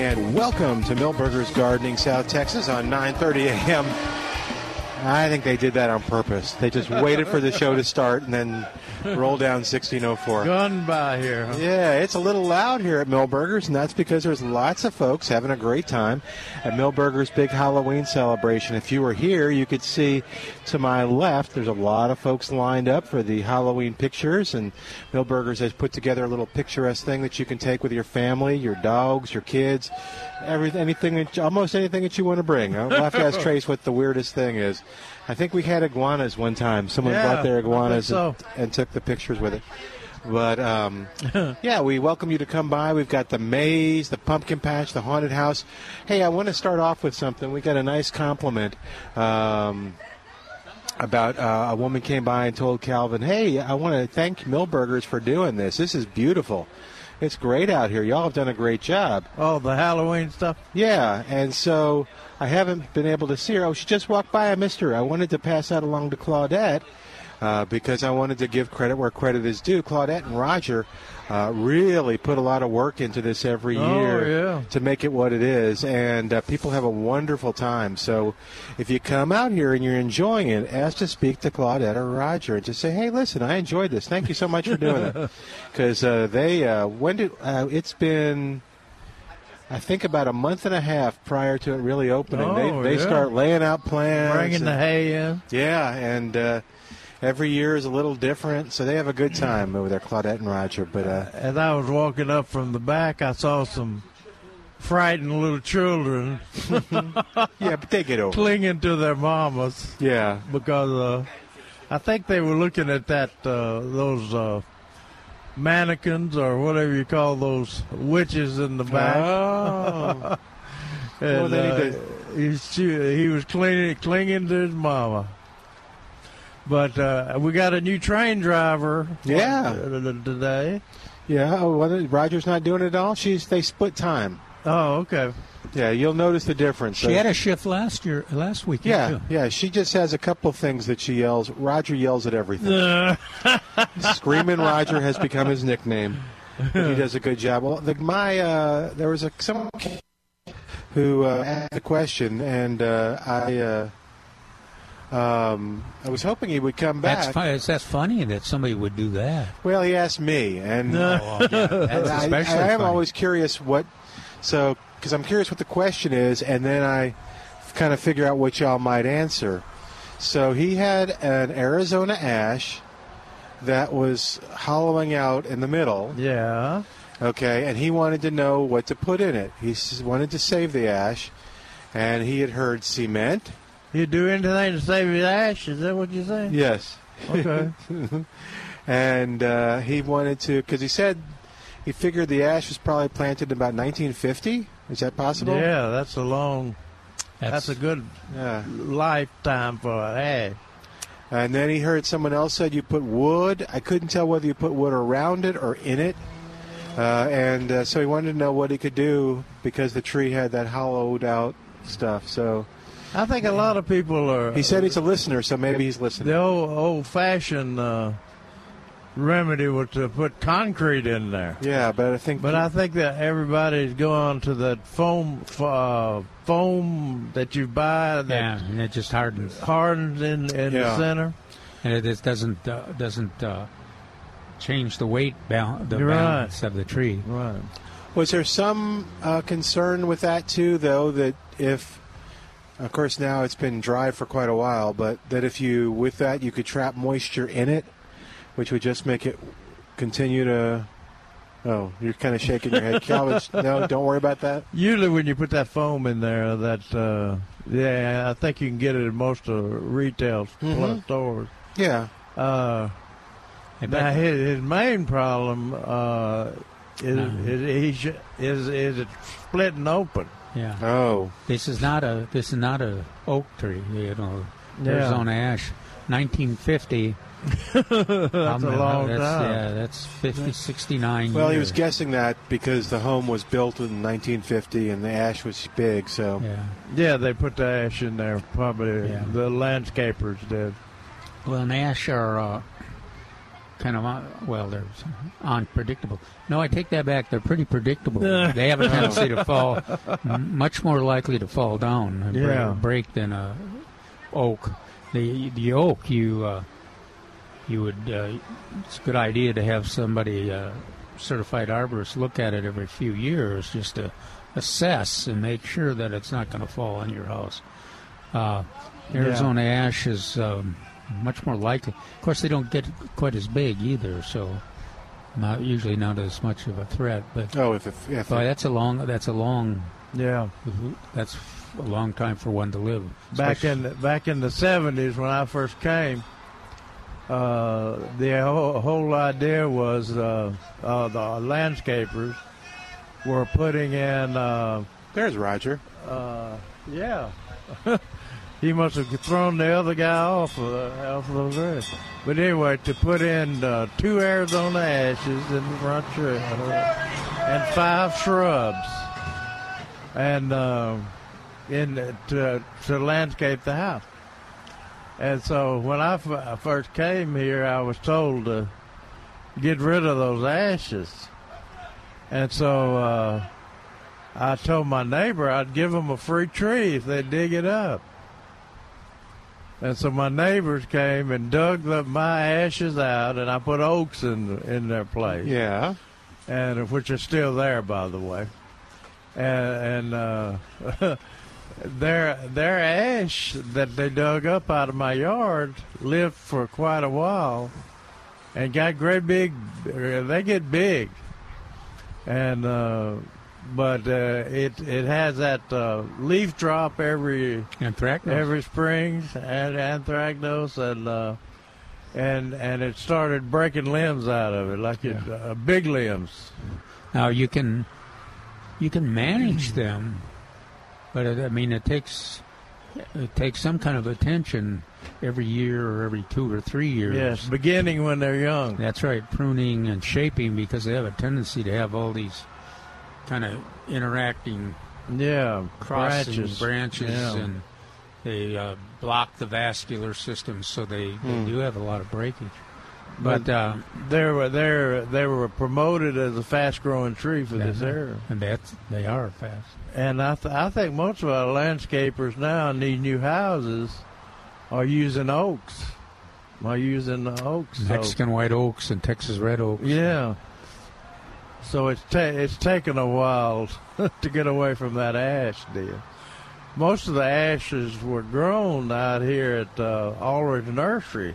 And welcome to Milberger's Gardening, South Texas on 9:30 a.m. I think they did that on purpose. They just waited for the show to start and then roll down 1604. Gun by here. Huh? Yeah, it's a little loud here at Milberger's, and that's because there's lots of folks having a great time at Milberger's big Halloween celebration. If you were here, you could see to my left, there's a lot of folks lined up for the Halloween pictures, and Milberger's has put together a little picturesque thing that you can take with your family, your dogs, your kids, everything, anything, almost anything that you want to bring. I'll have to ask Trace what the weirdest thing is. I think we had iguanas one time. Someone Yeah, brought their iguanas so. and, and took the pictures with it. But um, yeah, we welcome you to come by. We've got the maze, the pumpkin patch, the haunted house. Hey, I want to start off with something. We got a nice compliment um, about uh, a woman came by and told Calvin, "Hey, I want to thank Milberger's for doing this. This is beautiful. It's great out here. Y'all have done a great job." Oh, the Halloween stuff. Yeah, and so I haven't been able to see her. Oh, she just walked by. I missed her. I wanted to pass that along to Claudette uh, because I wanted to give credit where credit is due. Claudette and Roger uh, really put a lot of work into this every Oh, year yeah. to make it what it is, and uh, people have a wonderful time. So if you come out here and you're enjoying it, ask to speak to Claudette or Roger and just say, "Hey, listen, I enjoyed this. Thank you so much for doing it." Because uh, they, uh, when did uh, it's been. I think about a month and a half prior to it really opening, Oh, they, they yeah. start laying out plans. Bringing the hay in. yeah, and uh, every year is a little different, so they have a good time over there, Claudette and Roger. But uh, As I was walking up from the back, I saw some frightened little children yeah, but they get over. clinging to their mamas Yeah, because uh, I think they were looking at that uh, those uh, mannequins or whatever you call those witches in the back. Oh. And, Well, uh, he, she, he was clinging, clinging to his mama. But uh, we got a new train driver. Yeah. uh, today. yeah. Oh, well, Roger's not doing it at all. She's they split time. Oh, okay. Yeah, you'll notice the difference. She had a shift last year, last weekend. yeah, too. yeah. She just has a couple things that she yells. Roger yells at everything. Uh, Screaming Roger has become his nickname. He does a good job. Well, the, my uh, there was a someone who uh, asked the question, and uh, I uh, um, I was hoping he would come back. That's funny. That's funny that somebody would do that. Well, he asked me, and That's I, especially I am funny. always curious what. So, because I'm curious what the question is, and then I kind of figure out what y'all might answer. So he had an Arizona ash that was hollowing out in the middle. yeah. Okay, and he wanted to know what to put in it. He wanted to save the ash, and he had heard cement. You do anything to save the ash? Is that what you're saying? Yes. Okay. and uh, he wanted to because he said he figured the ash was probably planted in about 1950. Is that possible? yeah, that's a long. That's, a good Yeah. lifetime for an ash. And then he heard someone else said you put wood. I couldn't tell whether you put wood around it or in it. Uh, and uh, so he wanted to know what he could do because the tree had that hollowed out stuff. So I think a lot of people are. he said he's a listener, so maybe he's listening. the old old fashioned uh, remedy was to put concrete in there. Yeah, but I think. But I think that everybody's going to that foam uh, foam that you buy that Yeah, and it just hardens, hardens in, in Yeah. the center. and it just doesn't uh, doesn't uh, change the weight bal- the You're right. balance of the tree. Right. Was there some uh, concern with that too, though? That if, of course, now it's been dry for quite a while, but that if you, with that, you could trap moisture in it, which would just make it continue to. Oh, you're kind of shaking your head, Calvin. no, don't worry about that. Usually, when you put that foam in there, that uh, yeah, I think you can get it at most of retail Mhm. stores. Yeah, Uh, I now his, his main problem uh, is, No. is he sh- is is it splitting open? yeah. Oh, This is not a this is not a oak tree, you know. Yeah. Arizona ash, 1950. That's How a many- long that's, time. Yeah, that's 50, 69 well, he was guessing that because the home was built in 1950 and the ash was big, so. Yeah. Yeah, they put the ash in there. Probably Yeah. the landscapers did. Well, and ash are uh, kind of uh, well, they're unpredictable. No, I take that back. They're pretty predictable. they have a tendency to fall, m- much more likely to fall down and break- break than a oak. The the oak you uh, you would uh, it's a good idea to have somebody uh, certified arborist look at it every few years just to assess and make sure that it's not going to fall on your house. Uh, Arizona ash is um, much more likely. Of course, they don't get quite as big either, so not usually not as much of a threat. But Oh, if, if, if boy, that's a long that's a long Yeah, that's a long time for one to live. back in back in the seventies when I first came, uh, the whole, whole idea was uh, uh, the landscapers were putting in. Uh, there's Roger. uh, yeah, he must have thrown the other guy off of the, off of the roof. But anyway, to put in uh, two Arizona ashes in the front tree and five shrubs, and uh, in to to landscape the house. And so when I f- I first came here, I was told to get rid of those ashes. And so uh, I told my neighbor I'd give them a free tree if they dig it up. And so my neighbors came and dug the, my ashes out, and I put oaks in in their place Yeah. and which are still there, by the way. And, and uh, their their ash that they dug up out of my yard lived for quite a while, and got great big. They get big, and uh, but uh, it it has that uh, leaf drop every anthracnose. every spring and anthracnose and uh, and and it started breaking limbs out of it like it uh, big limbs. Now you can you can manage them, but it, I mean it takes it takes some kind of attention every year or every two or three years. Yes, beginning when they're young. That's right, pruning and shaping because they have a tendency to have all these kind of interacting Yeah, branches. branches, Yeah. and they uh, block the vascular system, so they, they do have a lot of breakage. But uh, They were they they were promoted as a fast growing tree for this area, and that's they are fast. and I th- I think most of our landscapers now in these new houses are using oaks, are using the oaks. So- Mexican white oaks and Texas red oaks. Yeah. So it's ta- it's taken a while to get away from that ash deal. Most of the ashes were grown out here at uh, Aldridge Nursery,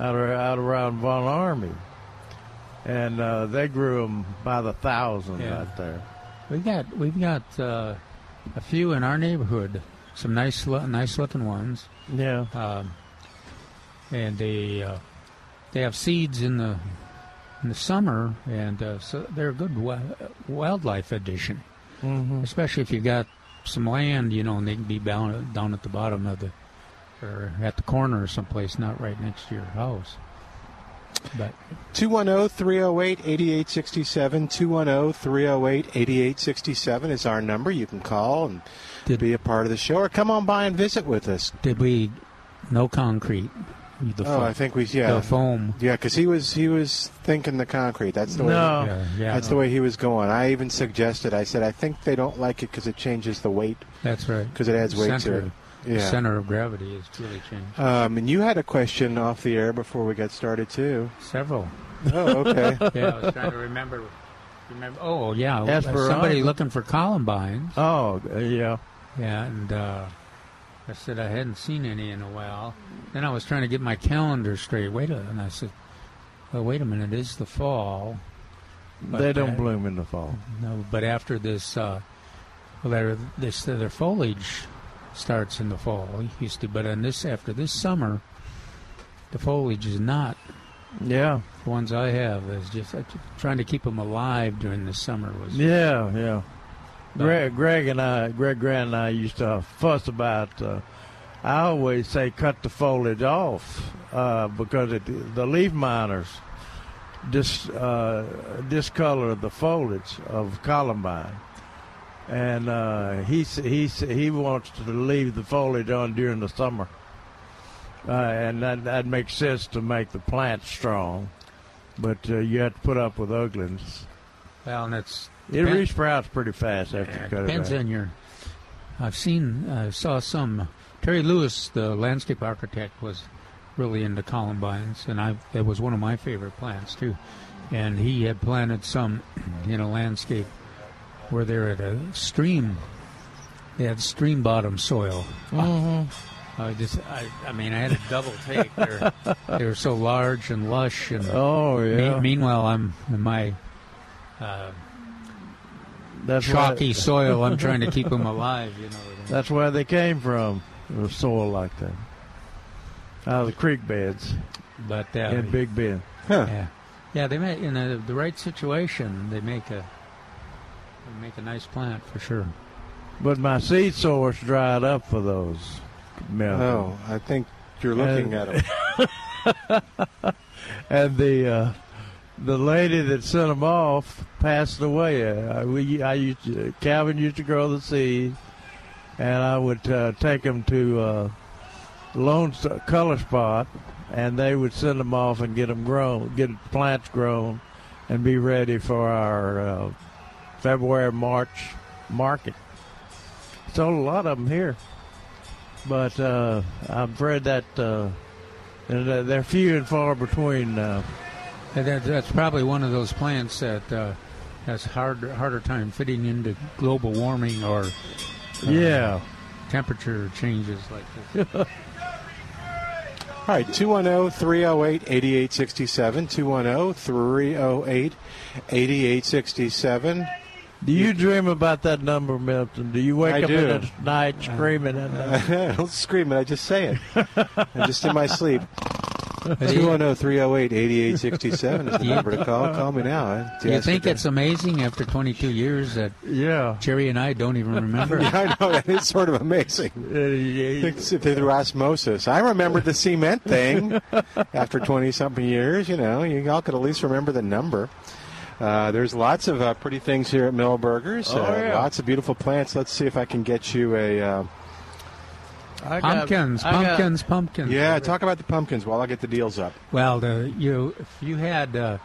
out out around Von Ormy, and uh, they grew them by the thousand Yeah. out there. We've got we've got uh, a few in our neighborhood. Some nice nice looking ones, Yeah, um, and they uh, they have seeds in the in the summer, and uh, so they're a good wi- wildlife addition. hmm especially if you've got some land, you know, and they can be down down at the bottom of the or at the corner or someplace, not right next to your house. But 210 308 8867. 210 308 8867 is our number. You can call and Did- be a part of the show or come on by and visit with us. did we? No concrete. the oh, fo- I think we yeah the foam. yeah because he was he was thinking the concrete. That's the way. No. Yeah, yeah, That's the way he was going. I even suggested. I said I think they don't like it because it changes the weight That's right. because it adds weight center, to it. The Yeah. center of gravity is really changed. Um, and you had a question off the air before we got started too. Several. Oh, okay. Yeah, I was trying to remember. Remember? Oh, yeah. Esperanza. Somebody looking for columbines. Oh, uh, yeah. Yeah, and uh, I said I hadn't seen any in a while. Then I was trying to get my calendar straight. Wait a and I said, well, wait a minute, it's the fall. But they don't that- bloom in the fall. No, but after this, uh, well, their, this their foliage starts in the fall. Used to, but in this after this summer, the foliage is not. Yeah. The ones I have is just uh, trying to keep them alive during the summer was. Yeah, yeah. Greg, Greg and I, Greg Grant and I used to fuss about. Uh, I always say cut the foliage off uh, because it, the leaf miners dis, uh, discolor the foliage of columbine, and uh, he he he wants to leave the foliage on during the summer, uh, and that that makes sense to make the plant strong, but uh, you have to put up with ugliness. Well, and it's It Depend- resprouts pretty fast after you cut depends it back. on your. I've seen, I saw some. Terry Lewis, the landscape architect, was really into columbines, and I it was one of my favorite plants too. And he had planted some in a landscape where they're at a stream. They had stream bottom soil. Mm-hmm. I just, I, I mean, I had a double take. They're, they were so large and lush, and Oh me- meanwhile, I'm in my uh, that's chalky why, soil. I'm trying to keep them alive. You know. That's where they came from. The soil like that, out of the creek beds But uh, in Big Bend. yeah, yeah, they make in the, the right situation. They make a they make a nice plant for sure. But my seed source dried up for those. Milton. Oh, I think you're looking And- at them. and the uh, the lady that sent them off passed away. Uh, we I used to, Calvin used to grow the seed, and I would uh, take them to uh, Lone S- Color Spot, and they would send them off and get them grown, get plants grown, and be ready for our uh, February March market. Sold a lot of them here, but uh, I'm afraid that. Uh, uh, they're few and far between now. And that, that's probably one of those plants that uh, has hard harder time fitting into global warming or uh, Yeah. temperature changes like this. All right, 210 308 8867. 210 308 8867. Do you dream about that number, Milton? Do you wake I up do. in the night screaming at that? I don't scream it, I just say it. I'm just in my sleep. 210 308 8867 is the number to call. Call me now. Do you think it's amazing after 22 years that Yeah. Jerry and I don't even remember? Yeah, I know. That is sort of amazing. It's through osmosis. I remembered the cement thing after 20 something years. You know, you all could at least remember the number. Uh, there's lots of uh, pretty things here at Milberger's. Oh, uh, yeah. Lots of beautiful plants. Let's see if I can get you a. Uh, I got- Pumpkins, got- pumpkins, pumpkins. yeah, talk about the pumpkins while I get the deals up. Well, the, you if you had uh,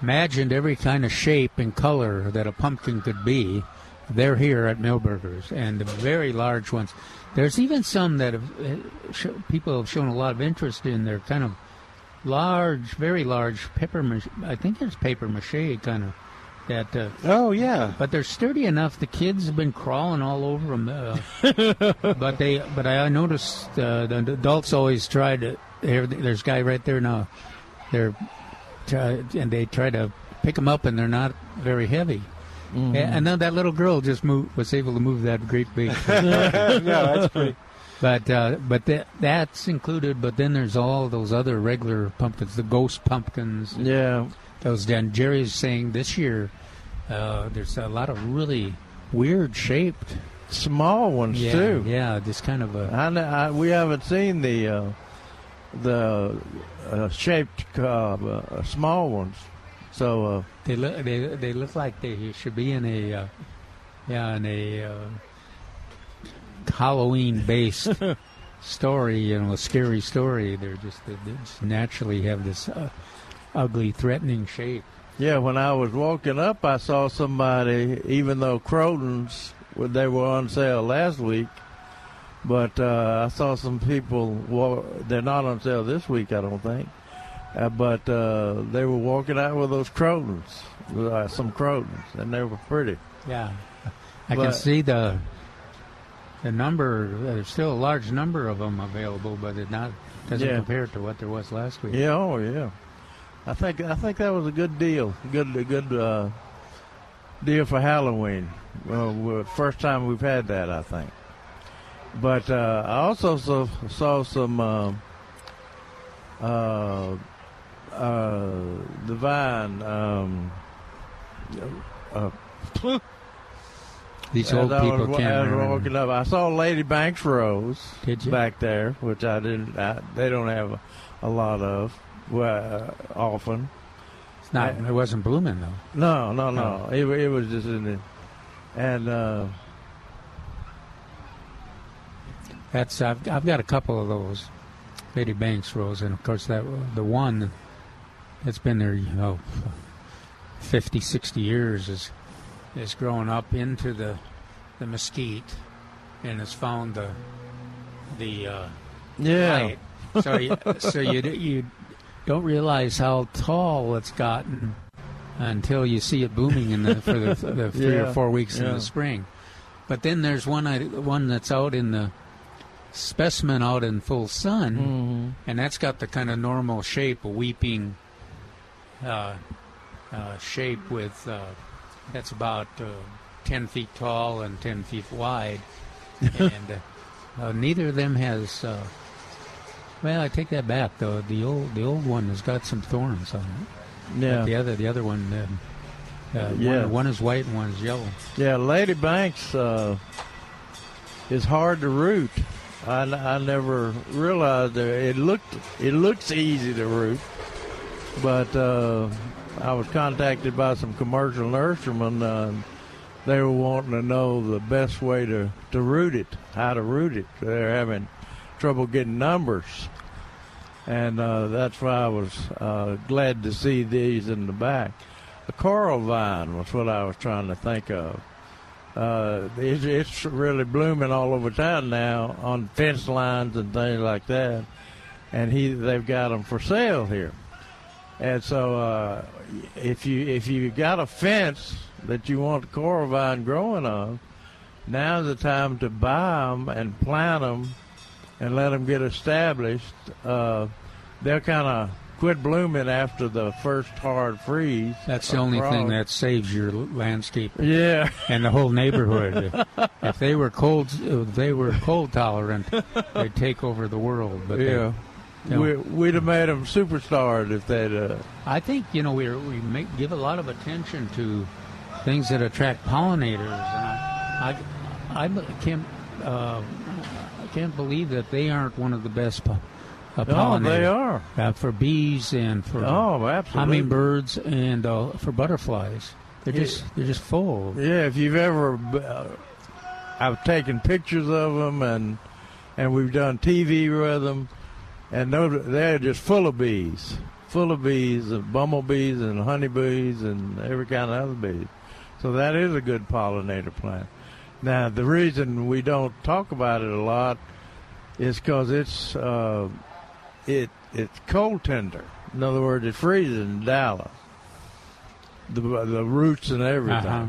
imagined every kind of shape and color that a pumpkin could be, they're here at Milberger's, and the very large ones. There's even some that have, uh, sh- people have shown a lot of interest in. They're kind of large, very large paper. Mache, I think it's paper mache kind of that. Uh, Oh, yeah. but they're sturdy enough. The kids have been crawling all over them. Uh, but they, but I noticed uh, the adults always try to. Here, there's a guy right there now. They're try, and they try to pick them up, and they're not very heavy. Mm-hmm. A- And then that little girl just moved, was able to move that great big. no, that's pretty. But uh, but that that's included. But then there's all those other regular pumpkins, the ghost pumpkins. Yeah. Those and Jerry's saying this year uh, there's a lot of really weird shaped. Small ones, Yeah, too. yeah, just kind of a. I, I, we haven't seen the uh, the uh, shaped uh, uh, small ones. So uh, They look they they look like they should be in a uh, yeah in a uh, Halloween based story, you know, a scary story. They're just they just naturally have this uh, ugly, threatening shape. Yeah, when I was walking up, I saw somebody. Even though crotons they were on sale last week, but uh, I saw some people. Walk, they're not on sale this week, I don't think. Uh, but uh, they were walking out with those crotons, uh, some crotons, and they were pretty. Yeah, I But- can see the the number. There's still a large number of them available, but it not doesn't Yeah. compare to what there was last week. Yeah, oh yeah. I think I think that was a good deal. Good a good uh, deal for Halloween. Well, first time we've had that, I think. But uh, I also saw, saw some uh, uh, the vine. Um, uh, These old I people wa- can't I remember. up, I saw Lady Banks rose back there, which I didn't. I, they don't have a, a lot of well, uh, often. It's not. It wasn't blooming though. No, no, no. Oh. It, it was just in the and uh, That's I've I've got a couple of those, Lady Banks rose, and of course that the one that's been there, you know, 50, 60 years is is growing up into the the mesquite, and has found the the uh, yeah, height. So you, so you you don't realize how tall it's gotten until you see it blooming in the for the, the three Yeah, or four weeks in the spring. But then there's one I, one that's out in the specimen out in full sun, Mhm. and that's got the kind of normal shape, a weeping uh, uh, shape with uh, that's about uh, ten feet tall and ten feet wide, and uh, uh, neither of them has. Uh, well, I take that back. though. the old the old one has got some thorns on it. yeah, The other the other one, um, uh, Yeah. one, one is white and one is yellow. yeah. Lady Banks uh, is hard to root. I, I never realized that it looked it looks easy to root, but uh, I was contacted by some commercial nurserymen. Uh, they were wanting to know the best way to, to root it, how to root it. They're having trouble getting numbers. And uh, that's why I was uh, glad to see these in the back. The coral vine was what I was trying to think of. Uh, it's, it's really blooming all over town now on fence lines and things like that. And he, they've got them for sale here. And so, uh, if you if you got a fence that you want the coral vine growing on, now's the time to buy them and plant them and let them get established. Uh, they'll kind of quit blooming after the first hard freeze. That's the only thing that saves your landscape Yeah, and the whole neighborhood. if they were cold, if they were cold tolerant, they'd take over the world. But they- yeah. No. We, we'd have made them superstars if they'd. Uh, I think you know we we make, give a lot of attention to things that attract pollinators, and I I, I can't uh, I can't believe that they aren't one of the best po- uh, oh, pollinators. they are. uh, for bees and for Oh, absolutely. hummingbirds and uh, for butterflies. They're Yeah. just they're just full. Yeah, if you've ever, uh, I've taken pictures of them and and we've done TV with them, and they're just full of bees, full of bees, and bumblebees and honeybees and every kind of other bees. So that is a good pollinator plant. Now the reason we don't talk about it a lot is because it's uh, it it's cold tender. In other words, it freezes in Dallas. The the roots and everything. Uh-huh.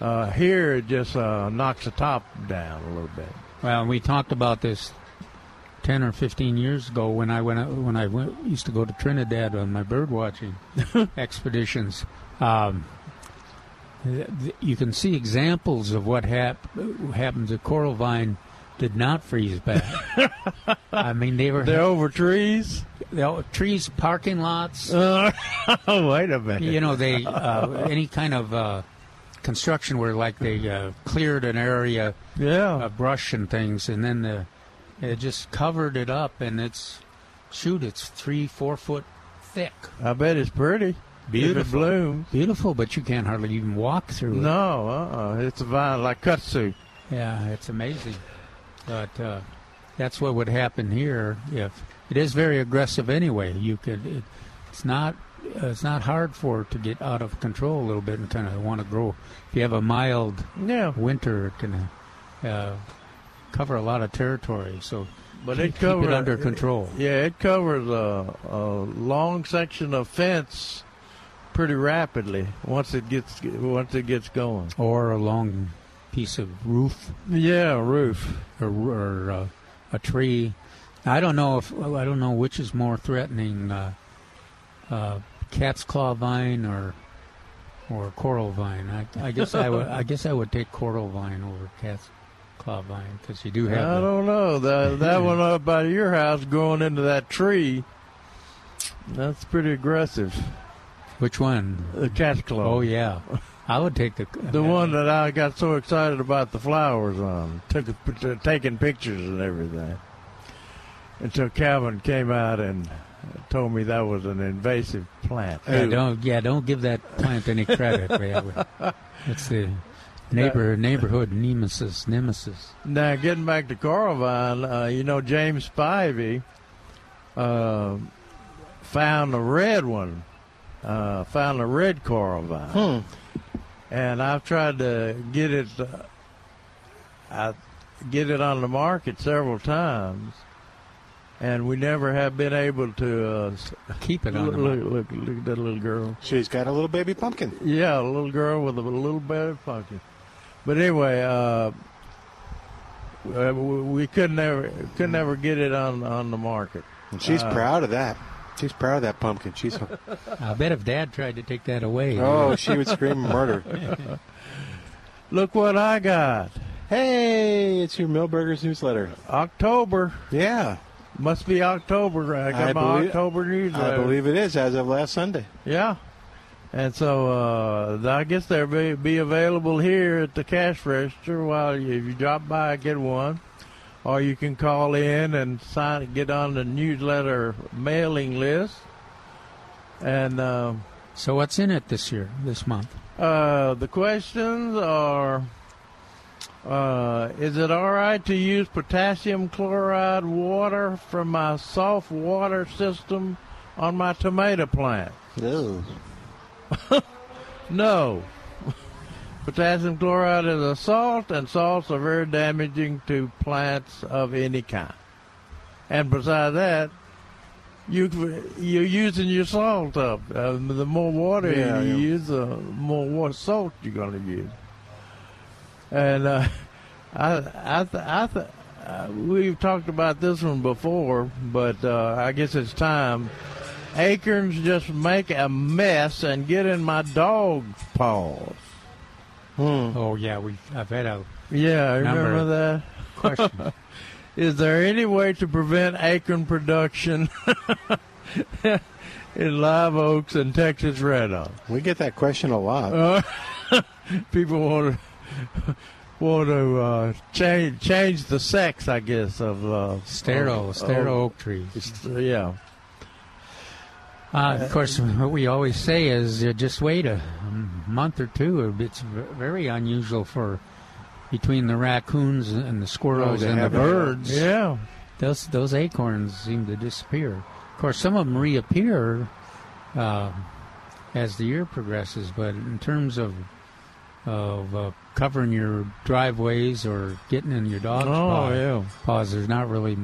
Uh, here it just uh, knocks the top down a little bit. Well, we talked about this ten or fifteen years ago when I went when I went, used to go to Trinidad on my bird watching expeditions. Um, you can see examples of what hap- happens. The coral vine did not freeze back. I mean, they were They're over trees. the trees, parking lots. Uh, oh, wait a minute. you know, they uh, any kind of uh, construction where like they uh, cleared an area yeah. brush and things, and then the it just covered it up, and it's shoot, it's three, four foot thick, I bet it's pretty. Beautiful. blooms. beautiful, but you can't hardly even walk through it. No, uh-uh. It's a vine like kudzu. Yeah, it's amazing. But uh, that's what would happen here if it is very aggressive anyway. You could it, it's not uh, it's not hard for it to get out of control a little bit and kind of want to grow. If you have a mild Yeah. winter, it can uh, cover a lot of territory. So But keep, it covers keep it under control. Yeah, it covers a, a long section of fence pretty rapidly once it gets once it gets going. Or a long piece of roof Yeah, roof. or, or uh, a tree. I don't know if I don't know which is more threatening, uh, uh, cat's claw vine or or coral vine. I, I guess I would I guess I would take coral vine over cat's claw vine because you do have. I the- don't know that that one up by your house growing into that tree. That's pretty aggressive. which one? The cat's claw. Oh yeah, I would take the The uh, one that I got so excited about the flowers on, took taking pictures and everything, until Calvin came out and told me that was an invasive plant. Yeah, don't yeah don't give that plant any credit. It's the neighbor neighborhood nemesis nemesis. Now, getting back to coral uh, you know James Spivey uh, found a red one, uh, found a red coral vine, and I've tried to get it, uh, I get it on the market several times, and we never have been able to. Uh, Keep it on. look, the look, look, look at that little girl. She's got a little baby pumpkin. Yeah, a little girl with a little baby pumpkin. But anyway, uh, uh, we we couldn't ever couldn't ever get it on on the market. And she's Uh, proud of that. She's proud of that pumpkin. She's I bet if Dad tried to take that away. oh, she would scream murder. Look what I got! Hey, it's your Milberger's newsletter. October Yeah, must be October. I got I my believe- October newsletter. I believe it is as of last Sunday. Yeah. And so uh, I guess they'll be, be available here at the cash register while you, if you drop by, get one. Or you can call in and sign, get on the newsletter mailing list. And uh, So what's in it this year, this month? uh, the questions are uh, Is it all right to use potassium chloride water from my soft water system on my tomato plant? No. No. Potassium chloride is a salt, and salts are very damaging to plants of any kind. And besides that, you you're using your salt up. Uh, the more water Yeah, you yeah. use, the more wa- salt you're going to use. And uh, I I th- I th- uh, we've talked about this one before, but uh, I guess it's time. Acorns just make a mess and get in my dog's paws. Oh yeah, we I've had a Yeah, I Number. remember that. question. Is there any way to prevent acorn production in live oaks and Texas red oak? We get that question a lot. Uh, people want to want to uh, change change the sex, I guess, of uh, sterile, of- sterile of- oak trees. yeah. Uh, of course, what we always say is uh, just wait a month or two. It's very unusual for between the raccoons and the squirrels Oh, and the have a- birds. Yeah. Those those acorns seem to disappear. Of course, some of them reappear uh, as the year progresses. But in terms of of uh, covering your driveways or getting in your dog's Oh, paw- yeah. paws, there's not really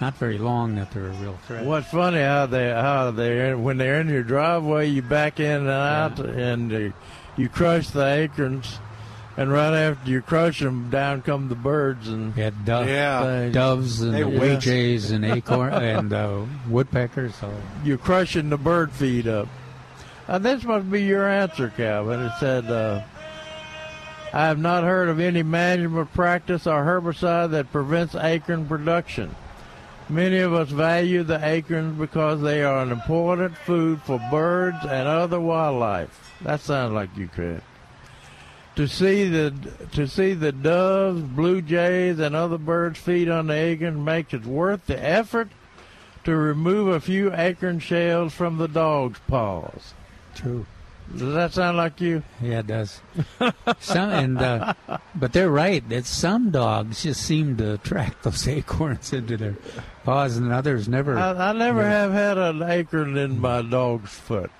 not very long that they're a real threat. What's funny how they how they when they're in your driveway, you back in and out, and uh, you crush the acorns, and right after you crush them, down come the birds and Yeah, do- Yeah. doves and They jays and acorn and uh, woodpeckers. So you're crushing the bird feed up. Uh, this must be your answer, Calvin. It said, uh, I have not heard of any management practice or herbicide that prevents acorn production. Many of us value the acorns because they are an important food for birds and other wildlife. That sounds like you could. To see the to see the doves, blue jays, and other birds feed on the acorn makes it worth the effort to remove a few acorn shells from the dog's paws. true. Does that sound like you? Yeah, it does. some and uh, but they're right. That some dogs just seem to attract those acorns into their paws, and others never. I, I never have had an acorn in my dog's foot.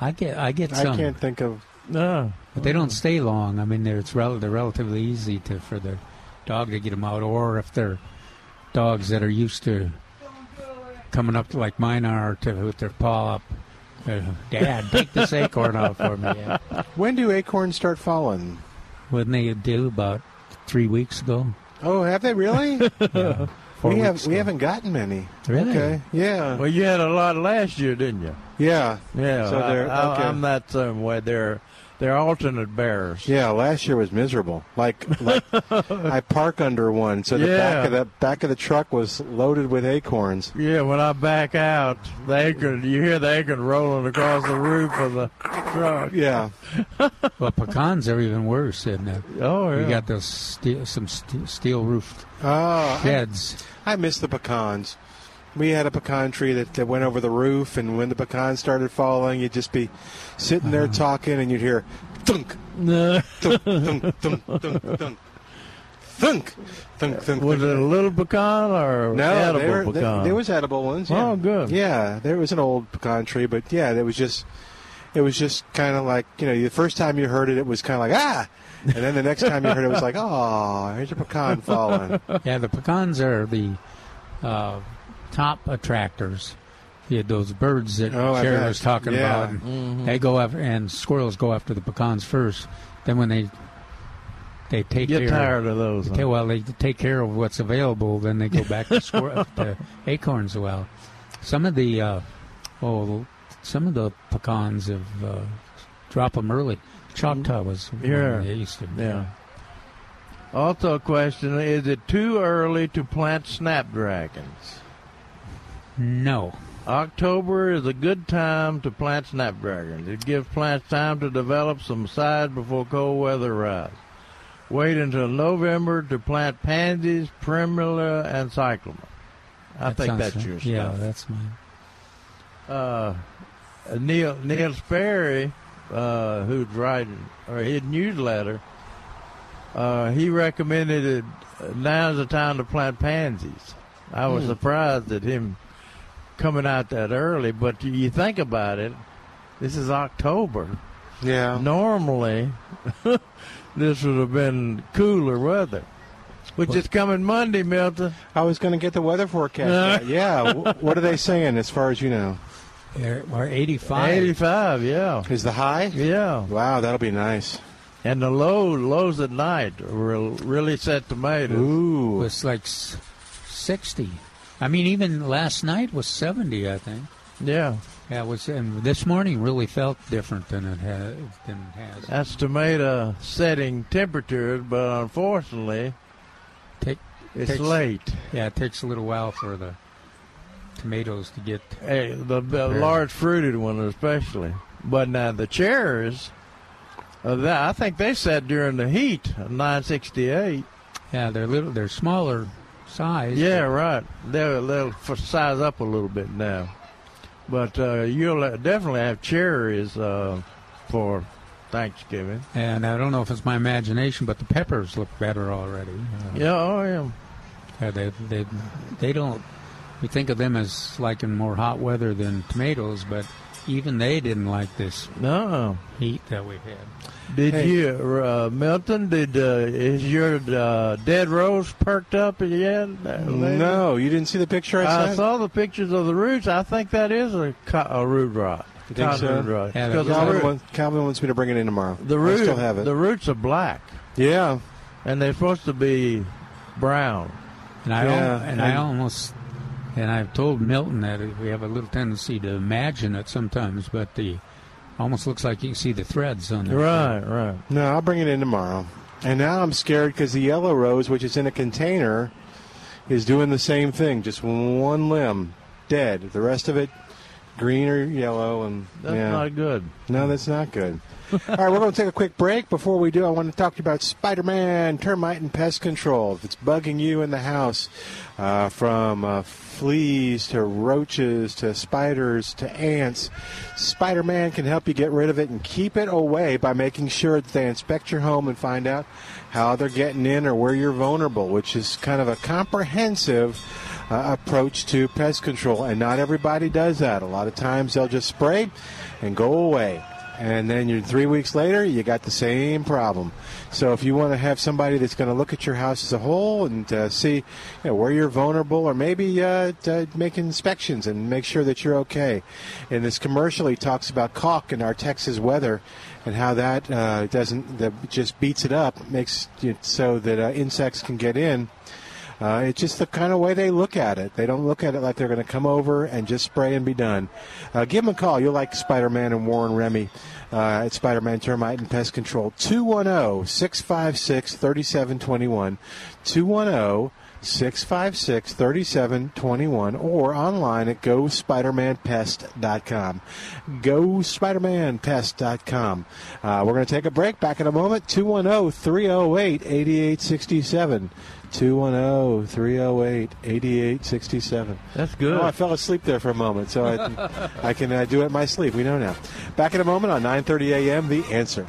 I get I get I can't think of. No. but they don't stay long. I mean, they're it's rel- they're relatively easy to for the dog to get them out, or if they're dogs that are used to coming up to, like mine are to with their paw up. Uh, Dad, take this acorn out for me. Yeah. When do acorns start falling? When they do about three weeks ago. Oh, have they really? Yeah, four we weeks have we ago. haven't gotten many. Really? Okay. Yeah. Well, you had a lot last year, didn't you? Yeah. Yeah. So they're I, okay. I, am that same way. They're they're alternate bearers. Yeah, last year was miserable. Like, like I park under one, so the back of the back of the truck was loaded with acorns. Yeah, when I back out, the acorn, you hear the acorn rolling across the roof of the truck. Yeah. Well, pecans are even worse. And uh, Oh, yeah. we got those steel, some st- steel roofed Oh, I, sheds. I miss the pecans. We had a pecan tree that, that went over the roof, and when the pecans started falling, you'd just be sitting there talking, and you'd hear thunk, thunk, thunk, thunk, thunk, thunk, thunk, thunk, thunk. Was it a little pecan or No, edible they were, pecan? they- there was edible ones. Yeah. Oh, good. Yeah, there was an old pecan tree, but yeah, it was just, it was just kind of like you know, the first time you heard it, it was kind of like ah, and then the next time you heard it, it was like oh, here's a pecan falling. Yeah, the pecans are the uh, top attractors. You had those birds that Oh, I was talking Yeah. about. They go after, and squirrels go after the pecans first. Then when they they take Get care, tired of those. Okay, huh? well, they take care of what's available. Then they go back to, squir- to acorns. Well, some of the uh, oh, some of the pecans have uh, drop them early. Choctaw was one Yeah. they used to. Yeah. Also, a question: Is it too early to plant snapdragons? No. October is a good time to plant snapdragons. It gives plants time to develop some size before cold weather rise. Wait until November to plant pansies, primula, and cyclamen. I That think that's your Yeah, stuff. that's mine. uh, Neil Neil Sperry, uh, who's writing or his newsletter, uh, he recommended it. uh, Now's the time to plant pansies. I was Hmm. surprised at him coming out that early, but you- you think about it. This is October. Yeah. Normally, this would have been cooler weather, which is coming Monday, Milton. I was going to get the weather forecast. out. yeah. What are they saying as far as you know? They're, we're 85. 85, yeah, Is the high? yeah. Wow, that'll be nice. And the low lows at night will really set tomatoes. Ooh. was like 60. I mean, even last night was 70, I think. Yeah, Yeah, it was, and this morning really felt different than it has. Than it has. that's tomato setting temperatures, but unfortunately, Take, it's Takes- late. yeah, it takes a little while for the tomatoes to get. Hey, the, the large fruited one especially. But now the cherries, uh, that, I think they set during the heat, 968. Yeah, they're little. They're smaller size. Yeah, right. They'll they'll size up a little bit now, but uh, you'll uh, definitely have cherries uh, for Thanksgiving. And I don't know if it's my imagination, but the peppers look better already. Uh, Yeah, oh yeah. yeah, they they they don't. We think of them as liking more hot weather than tomatoes, but even they didn't like this No. heat that we've had. Did Hey. you, uh, Milton? Did uh, is your uh, dead rose perked up yet? No, you didn't see the picture I I saw the pictures of the roots. I think that is a, co- a root rot. You think so? root rot. Yeah, 'Cause that- the, Calvin, root, wants, Calvin wants me to bring it in tomorrow. the I still have it. the roots are black, yeah. and they're supposed to be brown. And I Yeah, al- and I almost and I've told Milton that we have a little tendency to imagine it sometimes, but the almost looks like you can see the threads on there. Right, right. No, I'll bring it in tomorrow. And now I'm scared because the yellow rose, which is in a container, is doing the same thing. Just one limb dead. The rest of it green or yellow, and That's yeah. not good. No, that's not good. All right, we're going to take a quick break. Before we do, I want to talk to you about Spider-Man termite and pest control. If it's bugging you in the house, uh, from uh, fleas to roaches to spiders to ants, Spider-Man can help you get rid of it and keep it away by making sure that they inspect your home and find out how they're getting in or where you're vulnerable, which is kind of a comprehensive uh, approach to pest control. And not everybody does that. A lot of times they'll just spray and go away and then you're three weeks later you got the same problem so if you want to have somebody that's going to look at your house as a whole and uh, see you know, where you're vulnerable or maybe uh, to make inspections and make sure that you're okay. And this commercial he talks about caulk and our texas weather and how that uh, doesn't that just beats it up makes it so that uh, insects can get in uh, it's just the kind of way they look at it. They don't look at it like they're going to come over and just spray and be done. Uh, give them a call. You'll like Spider Man and Warren Remy uh, at Spider Man Termite and Pest Control. 210 656 3721. 210 656 3721 or online at gospidermanpest.com. Gospidermanpest.com. Uh, we're going to take a break. Back in a moment. 210 308 8867. 210 308 8867. That's good. Oh, I fell asleep there for a moment, so I, I can uh, do it in my sleep. We know now. Back in a moment on 9:30 a.m. The answer.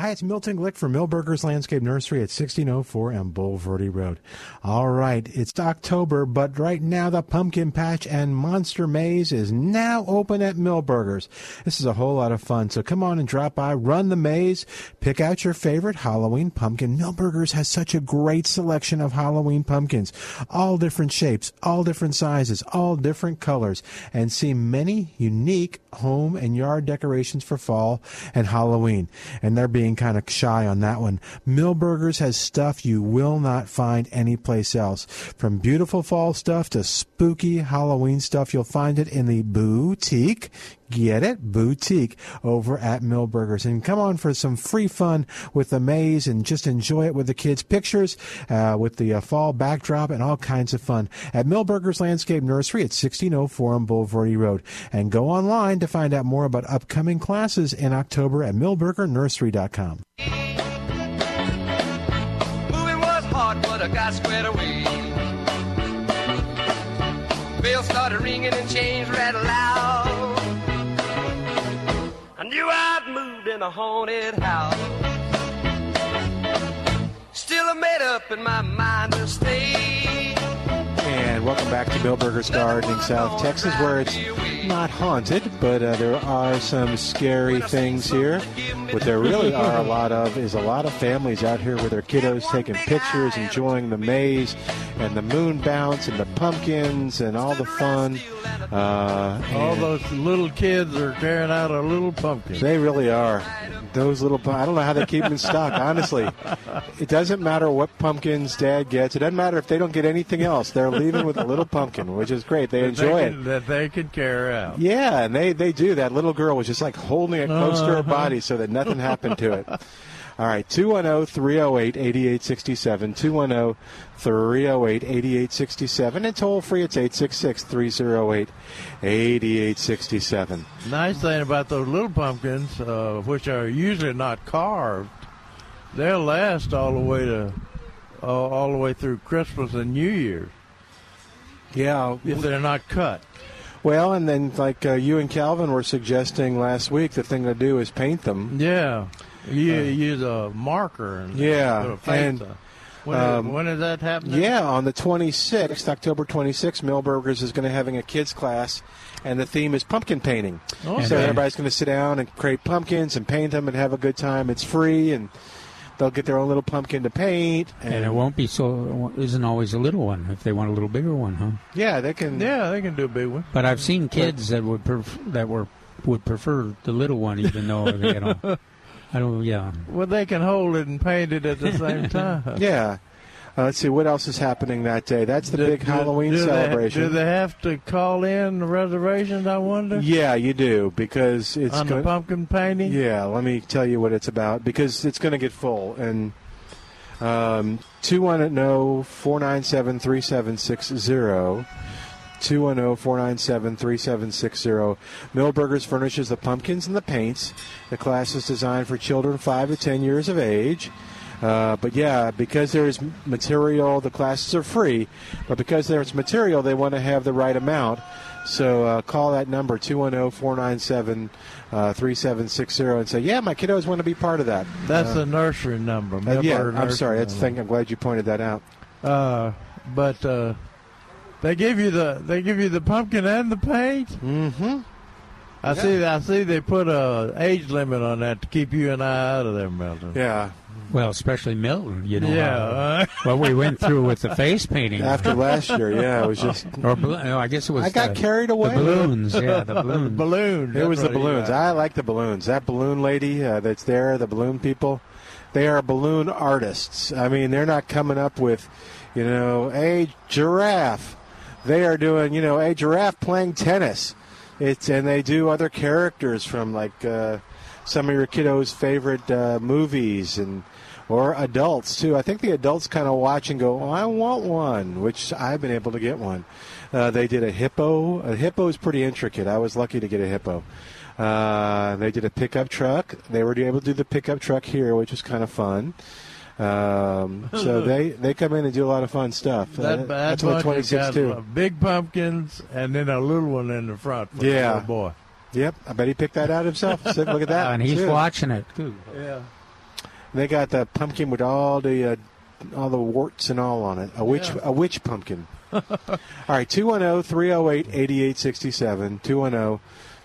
Hi, it's Milton Glick from Milberger's Landscape Nursery at 1604 on Bulverde Road. All right, it's October, but right now the pumpkin patch and monster maze is now open at Milberger's. This is a whole lot of fun, so come on and drop by, run the maze, pick out your favorite Halloween pumpkin. Milberger's has such a great selection of Halloween pumpkins, all different shapes, all different sizes, all different colors, and see many unique home and yard decorations for fall and Halloween. And they're being kind of shy on that one. Milberger's has stuff you will not find anyplace else. From beautiful fall stuff to spooky Halloween stuff, you'll find it in the boutique. Get it? Boutique over at Milberger's. And come on for some free fun with the maze and just enjoy it with the kids' pictures, uh, with the uh, fall backdrop and all kinds of fun at Milberger's Landscape Nursery at 1604 on Bulverde Road. And go online to find out more about upcoming classes in October at milbergernursery.com. But started ringing and chains rattled. In a haunted house. Still I made up in my mind to stay. And welcome back to Milberger's Gardening, South Texas, where it's not haunted, but uh, there are some scary things here. What there really are a lot of is a lot of families out here with their kiddos taking pictures, enjoying the maze and the moon bounce and the pumpkins and all the fun. Uh, All those little kids are carrying out a little pumpkin. They really are. Those little, I don't know how they keep them in stock, honestly. It doesn't matter what pumpkins dad gets. It doesn't matter if they don't get anything else. They're leaving with a little pumpkin, which is great. They that enjoy they it. That they can carry out. Yeah, and they, they do. That little girl was just like holding it close to her Uh-huh. body so that nothing happened to it. All right, 210 308 8867. 210 308 8867. And toll free, it's 866 308 8867. Nice thing about those little pumpkins, uh, which are usually not carved, they'll last all the way to all all the way through Christmas and New Year's Yeah. if they're not cut. Well, and then like uh, you and Calvin were suggesting last week, the thing to do is paint them. Yeah, you use a marker and Uh, Yeah, and, on. When, um, is, when is that happening? Yeah, on the 26th, October 26th, Milberger's is going to having a kids class, and the theme is pumpkin painting. Okay. So everybody's going to sit down and create pumpkins and paint them and have a good time. It's free, and they'll get their own little pumpkin to paint. And, And it won't be so. Isn't always a little one if they want a little bigger one, huh? Yeah, they can. Yeah, they can do a big one. But I've seen kids that would pref- that were would prefer the little one, even though you know. I don't. Yeah. Well, they can hold it and paint it at the same time. Yeah. Uh, let's see what else is happening that day. That's the Do- big do- Halloween do they- celebration. do they have to call in reservations? I wonder. yeah, you do because it's on go- the pumpkin painting. Yeah, let me tell you what it's about because it's going to get full. And um, 210 497 3760. 210 497 3760. Milberger's furnishes the pumpkins and the paints. The class is designed for children 5 to 10 years of age. Uh, but yeah, because there's material, the classes are free. But because there's material, they want to have the right amount. So uh, call that number 210 497 3760 and say, yeah, my kiddos want to be part of that. That's Uh, the nursery number. uh, yeah, Millburg I'm sorry. That's the thing. I'm glad you pointed that out. Uh, but uh, they give you the they give you the pumpkin and the paint. Mm-hmm. I see. I see. They put a age limit on that to keep you and I out of there, Milton. Yeah. Well, especially Milton, you know. Yeah, uh, what we went through with the face painting. After last year, yeah, it was just. or bal- no, I guess it was. I got the, carried away. The balloons, yeah, the the balloons. balloon. It was the that's what he balloons. got. I like the balloons. That balloon lady uh, that's there, the balloon people, they are balloon artists. I mean, they're not coming up with, you know, a giraffe. They are doing, you know, a giraffe playing tennis. It's and they do other characters from like uh, some of your kiddos' favorite uh, movies and or adults too. I think the adults kind of watch and go, oh, "I want one," which I've been able to get one. Uh, they did a hippo. A hippo is pretty intricate. I was lucky to get a hippo. Uh, they did a pickup truck. They were able to do the pickup truck here, which was kind of fun. Um, so they, they come in and do a lot of fun stuff. Uh, That, that that's what 26 got too. uh, big pumpkins and then a little one in the front. For Yeah. the little boy. Yep, I bet he picked that out himself. So look at that. and he's too. watching it too. Yeah. They got the pumpkin with all the uh, all the warts and all on it. A witch Yeah. a witch pumpkin. all right, oh, 210-308-8867.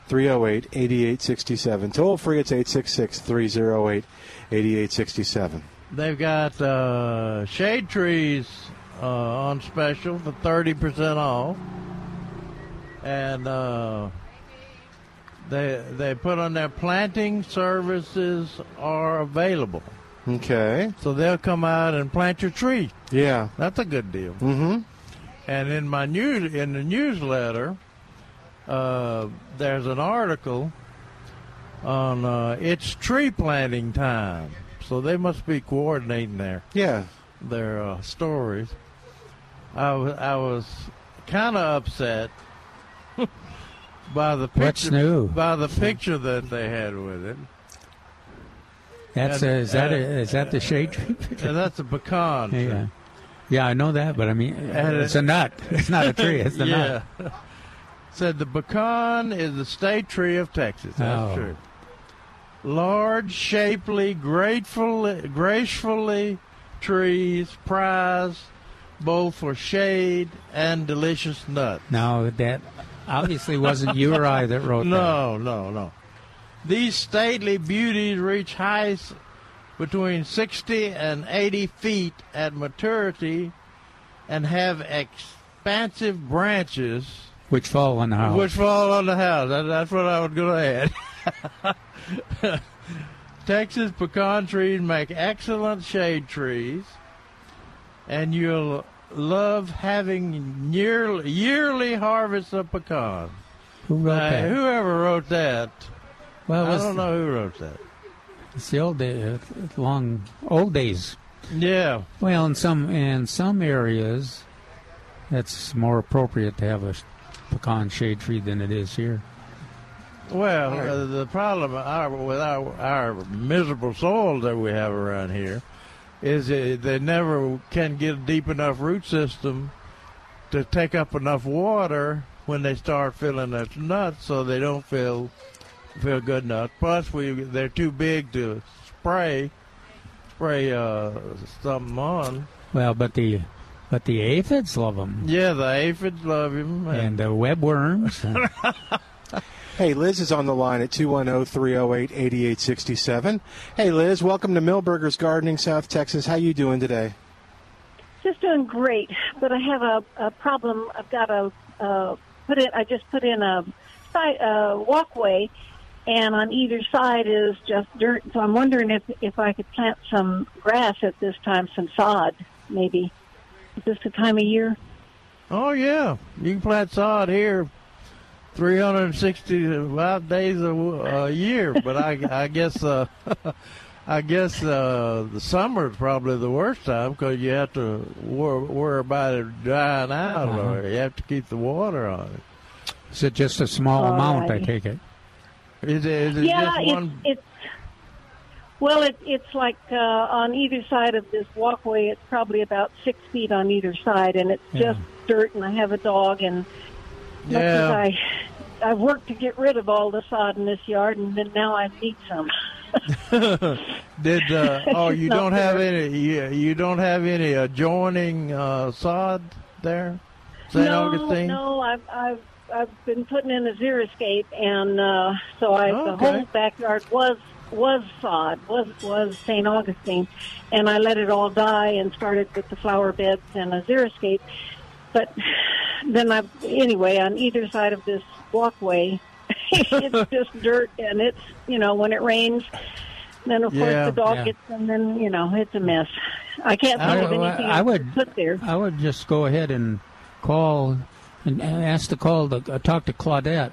210-308-8867. Toll free it's 866-308-8867. They've got uh, shade trees uh, on special for thirty percent off, and uh, they they put on their planting services are available, Okay. so they'll come out and plant your tree. Yeah. That's a good deal. Mhm. And in my news in the newsletter, uh, there's an article on uh, it's tree planting time. So they must be coordinating their Yeah. their uh, stories. I was I was kind of upset by the picture What's new? by the picture that they had with it. That's And- uh, is that a, is that the shade tree? That's a pecan. tree. yeah, yeah, I know that, but I mean, And it's it- a nut. It's not a tree. It's a yeah. nut. Said the pecan is the state tree of Texas. That's Oh. true. Large, shapely, gratefully, gracefully trees prized both for shade and delicious nuts. Now that obviously wasn't you or I that wrote that. No, no, no. These stately beauties reach heights between 60 and 80 feet at maturity and have expansive branches Which fall on the house. which fall on the house. That, that's what I was going to add. Texas pecan trees make excellent shade trees, and you'll love having yearly, yearly harvests of pecans. Who wrote that? whoever wrote that, well, it I don't know who wrote that. It's the old day, uh, long old days. Yeah, Well, in some in some areas, it's more appropriate to have a pecan shade tree than it is here. well, uh, the problem our, with our, our miserable soil that we have around here is that they never can get a deep enough root system to take up enough water when they start filling their nuts, so they don't feel feel good enough. Plus, we they're too big to spray spray uh, something on. Well, but the but the aphids love them, Yeah, the aphids love him, and the webworms. Hey, Liz is on the line at oh, 210 308 8867. Hey, Liz, welcome to Milberger's Gardening, South Texas. How you doing today? Just doing great, but I have a, a problem. I've got a uh, put in. I just put in a side uh, walkway, and on either side is just dirt. So I'm wondering if if I could plant some grass at this time, some sod, maybe. Is this the time of year? Oh yeah, you can plant sod here, 365 days a, a year. But I, I guess uh, I guess uh, the summer is probably the worst time because you have to wor- worry about it drying out, Uh-huh. or you have to keep the water on it. Is it just a small All amount? I take it. Is it, is it yeah, it's, one? it's well, it, it's like uh, on either side of this walkway. It's probably about six feet on either side, and it's Yeah. just dirt. And I have a dog, and Yeah. I, I've worked to get rid of all the sod in this yard, and then now I need some. Did uh, oh you don't have any you, you don't have any adjoining uh, sod there, St. no, Augustine? no, I've I've I've been putting in a xeriscape, and uh, so I the Okay. whole backyard was was sod, was was St. Augustine, and I let it all die and started with the flower beds and a xeriscape. But then I anyway on either side of this walkway, it's just dirt, and it's you know when it rains. Then of Yeah, course the dog yeah. gets, and then you know it's a mess. I can't think I- of anything I else would- to put there. I would just go ahead and call and ask to call the uh, talk to Claudette.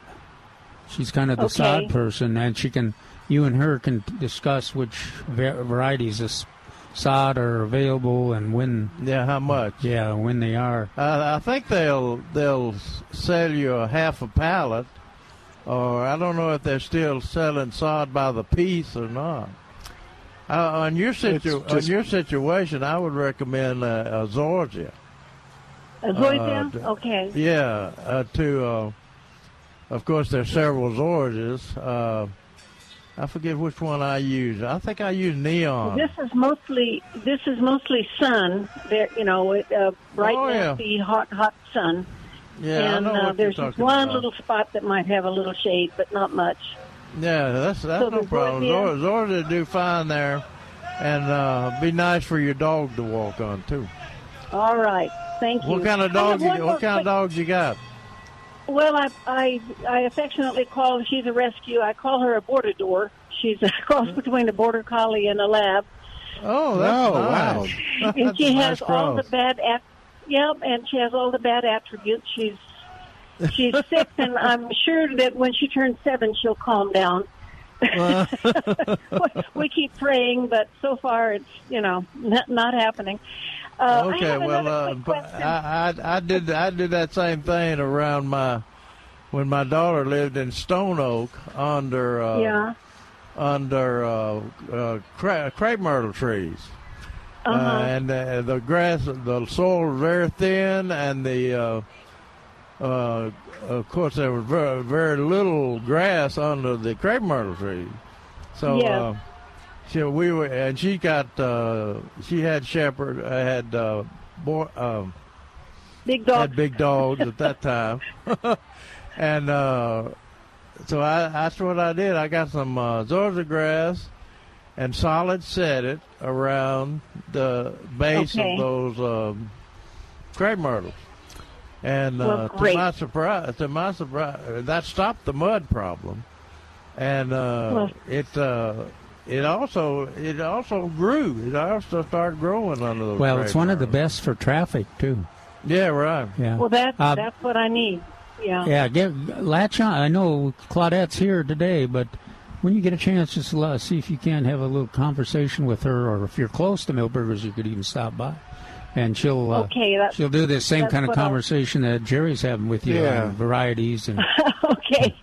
She's kind of the Okay. sod person, and she can you and her can discuss which varieties of sod are available and when. Yeah, how much? Yeah, when they are. Uh, I think they'll they'll sell you a half a pallet, or I don't know if they're still selling sod by the piece or not. Uh, on your situ- just- on your situation, I would recommend uh, a Zoysia. A zoysia? Uh, d- okay. Yeah, uh, to uh, of course there's several Zoysias. Uh, I forget which one I use. I think I use neon. This is mostly this is mostly sun. There, you know, it, uh, bright, Oh, yeah. nasty, hot, hot sun. yeah, and I know uh, what there's you're talking one about. little spot that might have a little shade, but not much. Yeah, that's that's So no problem. Zor- Zoysia do fine there, and uh, be nice for your dog to walk on too. All right, thank you. What kind of I dog? You, one more what kind of quick- dogs you got? Well, I, I I affectionately call she's a rescue. I call her a border door. She's a cross hmm? between a border collie and a lab. Oh, that's Oh, wow. nice. and she a has nice all the bad at yep and she has all the bad attributes she's she's sick and i'm sure that when she turns seven she'll calm down we keep praying but so far it's you know not, not happening uh, okay, well, uh. I, I I did I did that same thing around my when my daughter lived in Stone Oak under uh, yeah under uh, uh, cra- crepe myrtle trees. uh-huh. Uh, and uh, the grass, the soil was very thin, and the uh, uh, of course there was very, very little grass under the crepe myrtle tree. So, Yeah. So we were, and she got, uh, she had shepherd, uh, had uh, boy, um, big dog had big dogs at that time, and uh, so I, that's what I did. I got some uh, Zoysia grass and solid set it around the base Okay. of those um, crepe myrtles. And uh, Well, to my surprise, to my surprise, that stopped the mud problem, and uh, Well- it uh, it also it also grew. It also started growing under those. Well, it's one of the best for traffic too. Yeah, right. Yeah. well that's Uh, that's what i need yeah Yeah, get latch on. I know Claudette's here today, but when you get a chance, just uh, see if you can have a little conversation with her, or if you're close to Milberger's, you could even stop by, and she'll uh, okay that, she'll do the same kind of what I'll- conversation that Jerry's having with you Yeah. on varieties and okay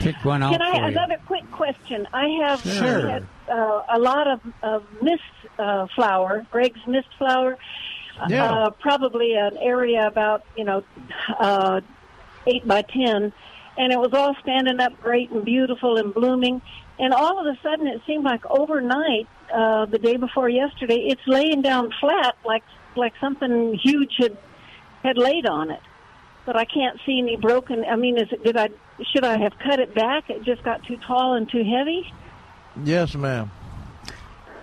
pick one out Can I for you. another quick question? I have Sure. Had, uh, a lot of, of mist uh, flower, Gregg's mist flower. Yeah. Uh, probably an area about you know uh, eight by ten, and it was all standing up great and beautiful and blooming. And all of a sudden, it seemed like overnight, uh, the day before yesterday, it's laying down flat, like like something huge had had laid on it. But I can't see any broken. I mean, is it? Did I? Should I have cut it back? It just got too tall and too heavy. Yes, ma'am.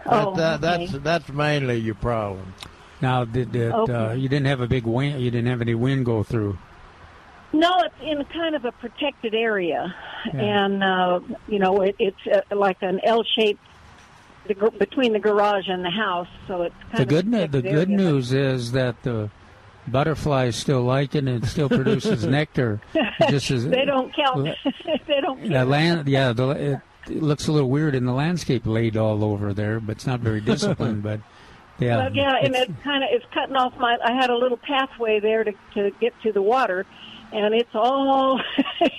Oh, that, that, okay. That's that's mainly your problem. Now, did it, uh, you didn't have a big wind? You didn't have any wind go through? No, it's in kind of a protected area, Yeah. and uh, you know it, it's uh, like an L-shaped the, between the garage and the house. So it's kind The of good a the good area, but- news is that the butterflies still like it and it still produces nectar. Just as they don't count. they don't. The Care. land, yeah, the, it, it looks a little weird in the landscape laid all over there, but it's not very disciplined. but yeah, Well, yeah, and it's kind of it's cutting off my. I had a little pathway there to to get to the water, and it's all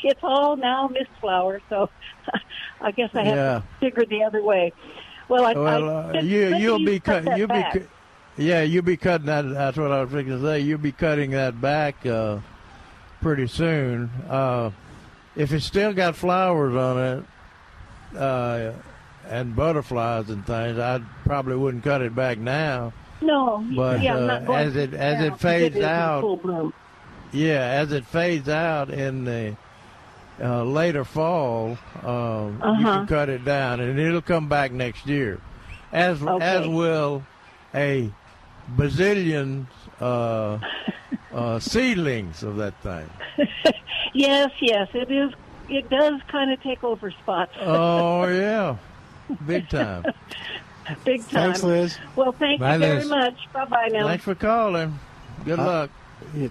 it's all now mist flower. So I guess I have Yeah. to figure the other way. Well, I, Well, I, uh, you, you'll be cut cut. You'll be. back. cu- Yeah, you'll be cutting that. That's what I was thinking to say. You'll be cutting that back uh, pretty soon. Uh, if it's still got flowers on it uh, and butterflies and things, I probably wouldn't cut it back now. No, But, yeah, uh, as it- as it fades in out- full bloom. Yeah, as it fades out in the uh, later fall, um, you Uh-huh. can cut it down, and it'll come back next year. As as will a bazillion uh, uh, seedlings of that thing. Yes, yes, it is. It does kind of take over spots. Oh yeah, big time. Big time. Thanks, Liz. Well, thank Bye, you very Liz. much. Bye bye now. Thanks for calling. Good Uh, luck.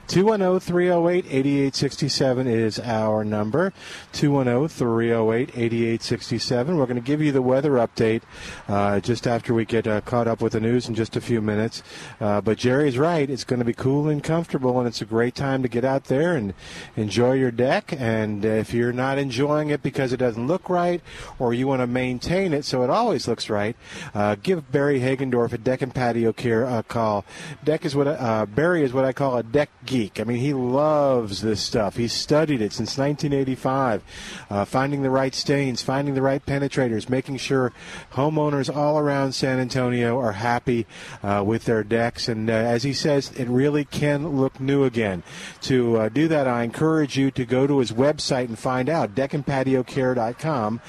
210 308 8867 is our number. 210 308 8867. We're going to give you the weather update uh, just after we get uh, caught up with the news in just a few minutes. Uh, but Jerry's right. It's going to be cool and comfortable, and it's a great time to get out there and enjoy your deck. And uh, if you're not enjoying it because it doesn't look right, or you want to maintain it so it always looks right, uh, give Barry Hagendorf at Deck and Patio Care a call. Deck is what uh, Barry is what I call a deck geek. I mean, he loves this stuff. He's studied it since 1985, uh, finding the right stains, finding the right penetrators, making sure homeowners all around San Antonio are happy uh, with their decks. And uh, as he says, it really can look new again. To uh, do that, I encourage you to go to his website and find out deckandpatiocare.com.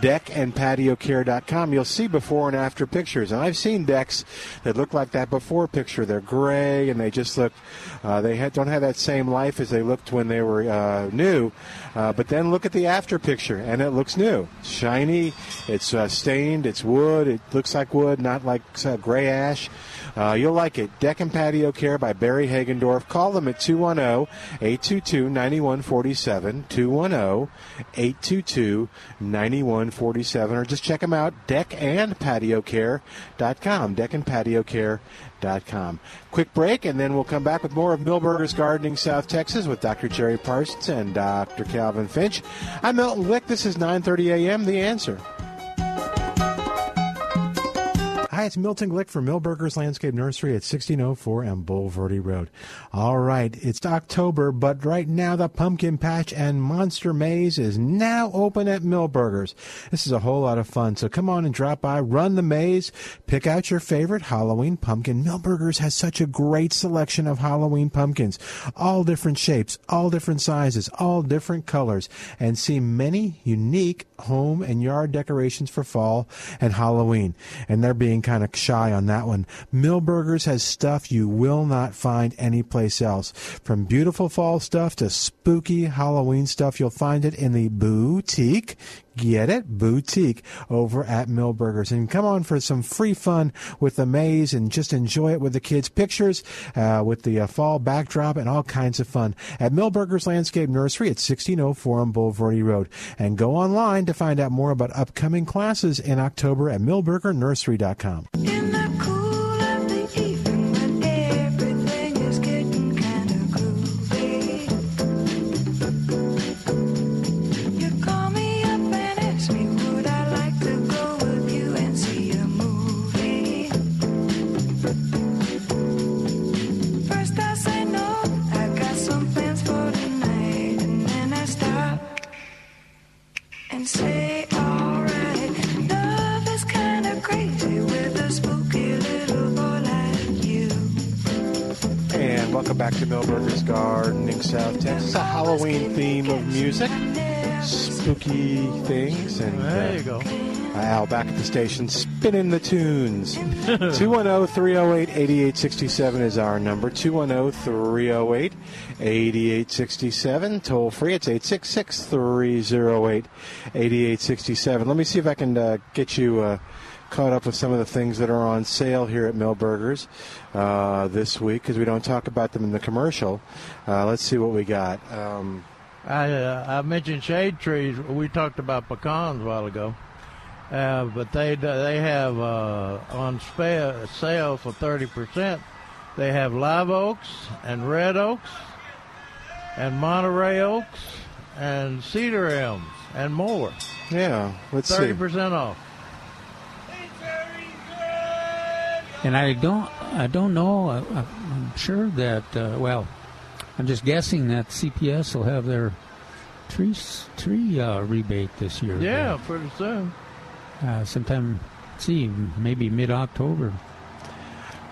Deckandpatiocare.com. You'll see before and after pictures, and I've seen decks that look like that before picture. They're gray and they just look. Uh, they ha- don't have that same life as they looked when they were uh, new. Uh, but then look at the after picture, and it looks new. Shiny. It's uh, stained. It's wood. It looks like wood, not like uh, gray ash. Uh, you'll like it. Deck and Patio Care by Barry Hagendorf. Call them at 210 822 9147. 210 822 9147. Or just check them out. Deckandpatiocare.com. Deckandpatiocare.com. Quick break, and then we'll come back with more of Milberger's Gardening South Texas with Dr. Jerry Parsons and Dr. Calvin Finch. I'm Milton Glick. This is 9:30 a.m. The Answer. It's Milton Glick from Milberger's Landscape Nursery at 1604 on Bulverde Road. All right, it's October, but right now the pumpkin patch and monster maze is now open at Milberger's. This is a whole lot of fun, so come on and drop by, run the maze, pick out your favorite Halloween pumpkin. Milberger's has such a great selection of Halloween pumpkins, all different shapes, all different sizes, all different colors, and see many unique home and yard decorations for fall and Halloween. And they're being kind of shy on that one. Milberger's has stuff you will not find anyplace else. From beautiful fall stuff to spooky Halloween stuff, you'll find it in the boutique. Get it? Boutique over at Milberger's. And come on for some free fun with the maze and just enjoy it with the kids' pictures, uh, with the uh, fall backdrop and all kinds of fun at Milberger's Landscape Nursery at 1604 on Bulverde Road. And go online to find out more about upcoming classes in October at milbergernursery.com. In Gardening South Texas. A Halloween theme of music, spooky things, and There uh, you go. Al back at the station spinning the tunes. 210 308 8867 is our number. 210 308 8867. Toll free. It's 866 308 8867. Let me see if I can uh, get you. Uh, Caught up with some of the things that are on sale here at Milberger's uh, this week because we don't talk about them in the commercial. Uh, let's see what we got. Um, I uh, I mentioned shade trees. We talked about pecans a while ago. Uh, but they they have uh, on spa- sale for thirty percent. They have live oaks and red oaks and Monterey oaks and cedar elms and more. Yeah, let's Thirty see. percent off. And I don't, I don't know. I, I'm sure that. Uh, well, I'm just guessing that CPS will have their tree tree uh, rebate this year. Yeah, pretty soon. Uh, sometime, see, maybe mid October.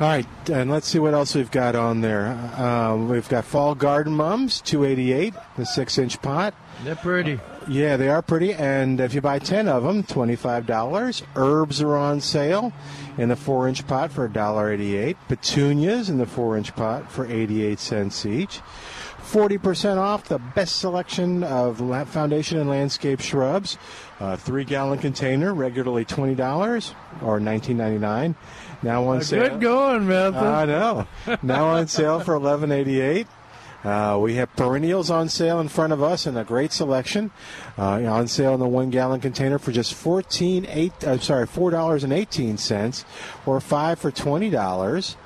All right, and let's see what else we've got on there. Uh, we've got fall garden mums, two eighty eight, the six inch pot. They're pretty. Yeah, they are pretty, and if you buy ten of them, twenty five dollars. Herbs are on sale in the four inch pot for $1.88. Petunias in the four inch pot for eighty eight cents each. 40% off the best selection of foundation and landscape shrubs. A three gallon container, regularly $20 or $19.99. Now on sale. Good going, Milton. I know. Now on sale for eleven eighty eight. Uh, we have perennials on sale in front of us and a great selection. Uh, on sale in the one gallon container for just fourteen eight. I'm sorry, four dollars and eighteen cents, or five for twenty dollars.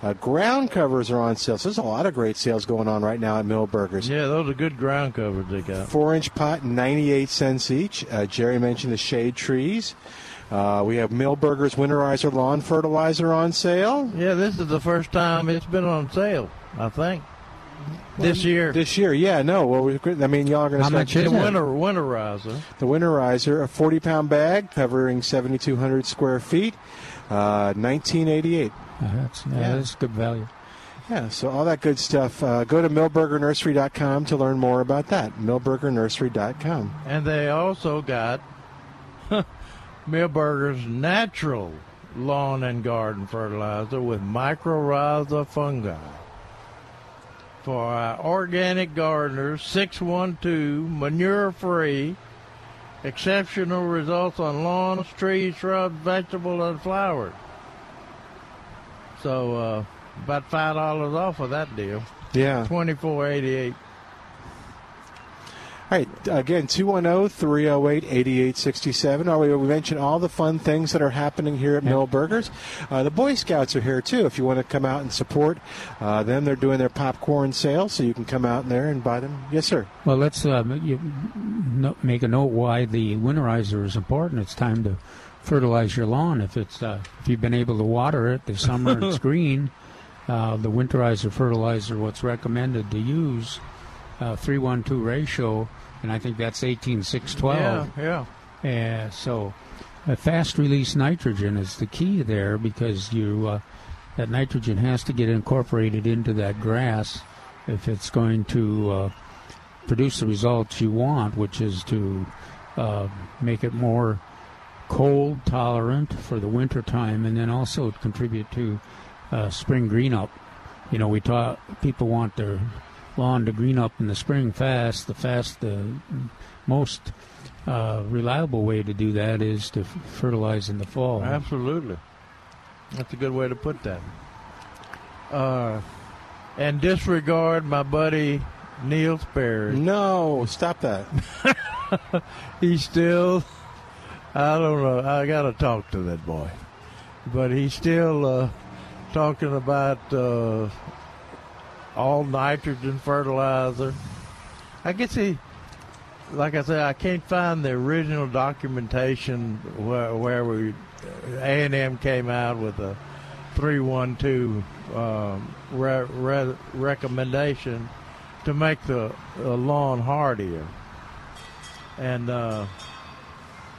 Uh, ground covers are on sale. So there's a lot of great sales going on right now at Milberger's. Yeah, those are good ground covers they got. Four inch pot, 98 cents each. Uh, Jerry mentioned the shade trees. Uh, we have Milberger's Winterizer Lawn Fertilizer on sale. Yeah, this is the first time it's been on sale. I think this year. This year, yeah, no. Well, we, I mean, y'all are going to How start much is the winter winterizer. the winterizer, a 40 pound bag covering 7,200 square feet, uh, 1988. Uh, that's, yeah, Yeah. that's good value. Yeah, so all that good stuff. Uh, go to milbergernursery.com to learn more about that. Milbergernursery.com. And they also got Milberger's natural lawn and garden fertilizer with mycorrhiza fungi. For our organic gardeners, 612 manure free, exceptional results on lawns, trees, shrubs, vegetables, and flowers. So uh, about five dollars off of that deal. Yeah. Twenty four eighty eight. All right, again, 210 308 8867. We we mentioned all the fun things that are happening here at Milberger's. Uh, the Boy Scouts are here too. If you want to come out and support uh, them, they're doing their popcorn sale, so you can come out there and buy them. Yes, sir. Well, let's uh, you, make a note why the winterizer is important. It's time to fertilize your lawn. If it's uh, if you've been able to water it this summer and it's green, uh, the winterizer fertilizer, what's recommended to use, uh, three one two ratio, and I think that's eighteen six Yeah, twelve. yeah. Uh, so, uh, fast release nitrogen is the key there because you uh, that nitrogen has to get incorporated into that grass if it's going to uh, produce the results you want, which is to uh, make it more cold tolerant for the winter time, and then also contribute to uh, spring green up. You know, we taught people want their lawn to green up in the spring fast. The fast, the most uh, reliable way to do that is to f- fertilize in the fall. Absolutely. That's a good way to put that. Uh, and disregard my buddy Neil Sperry. No, stop that. He's still, I don't know, I got to talk to that boy. But he's still uh, talking about uh, all nitrogen fertilizer. I guess he, like I said, I can't find the original documentation where, where we A and M came out with a three one two um, re- re- recommendation to make the uh, lawn hardier, and uh,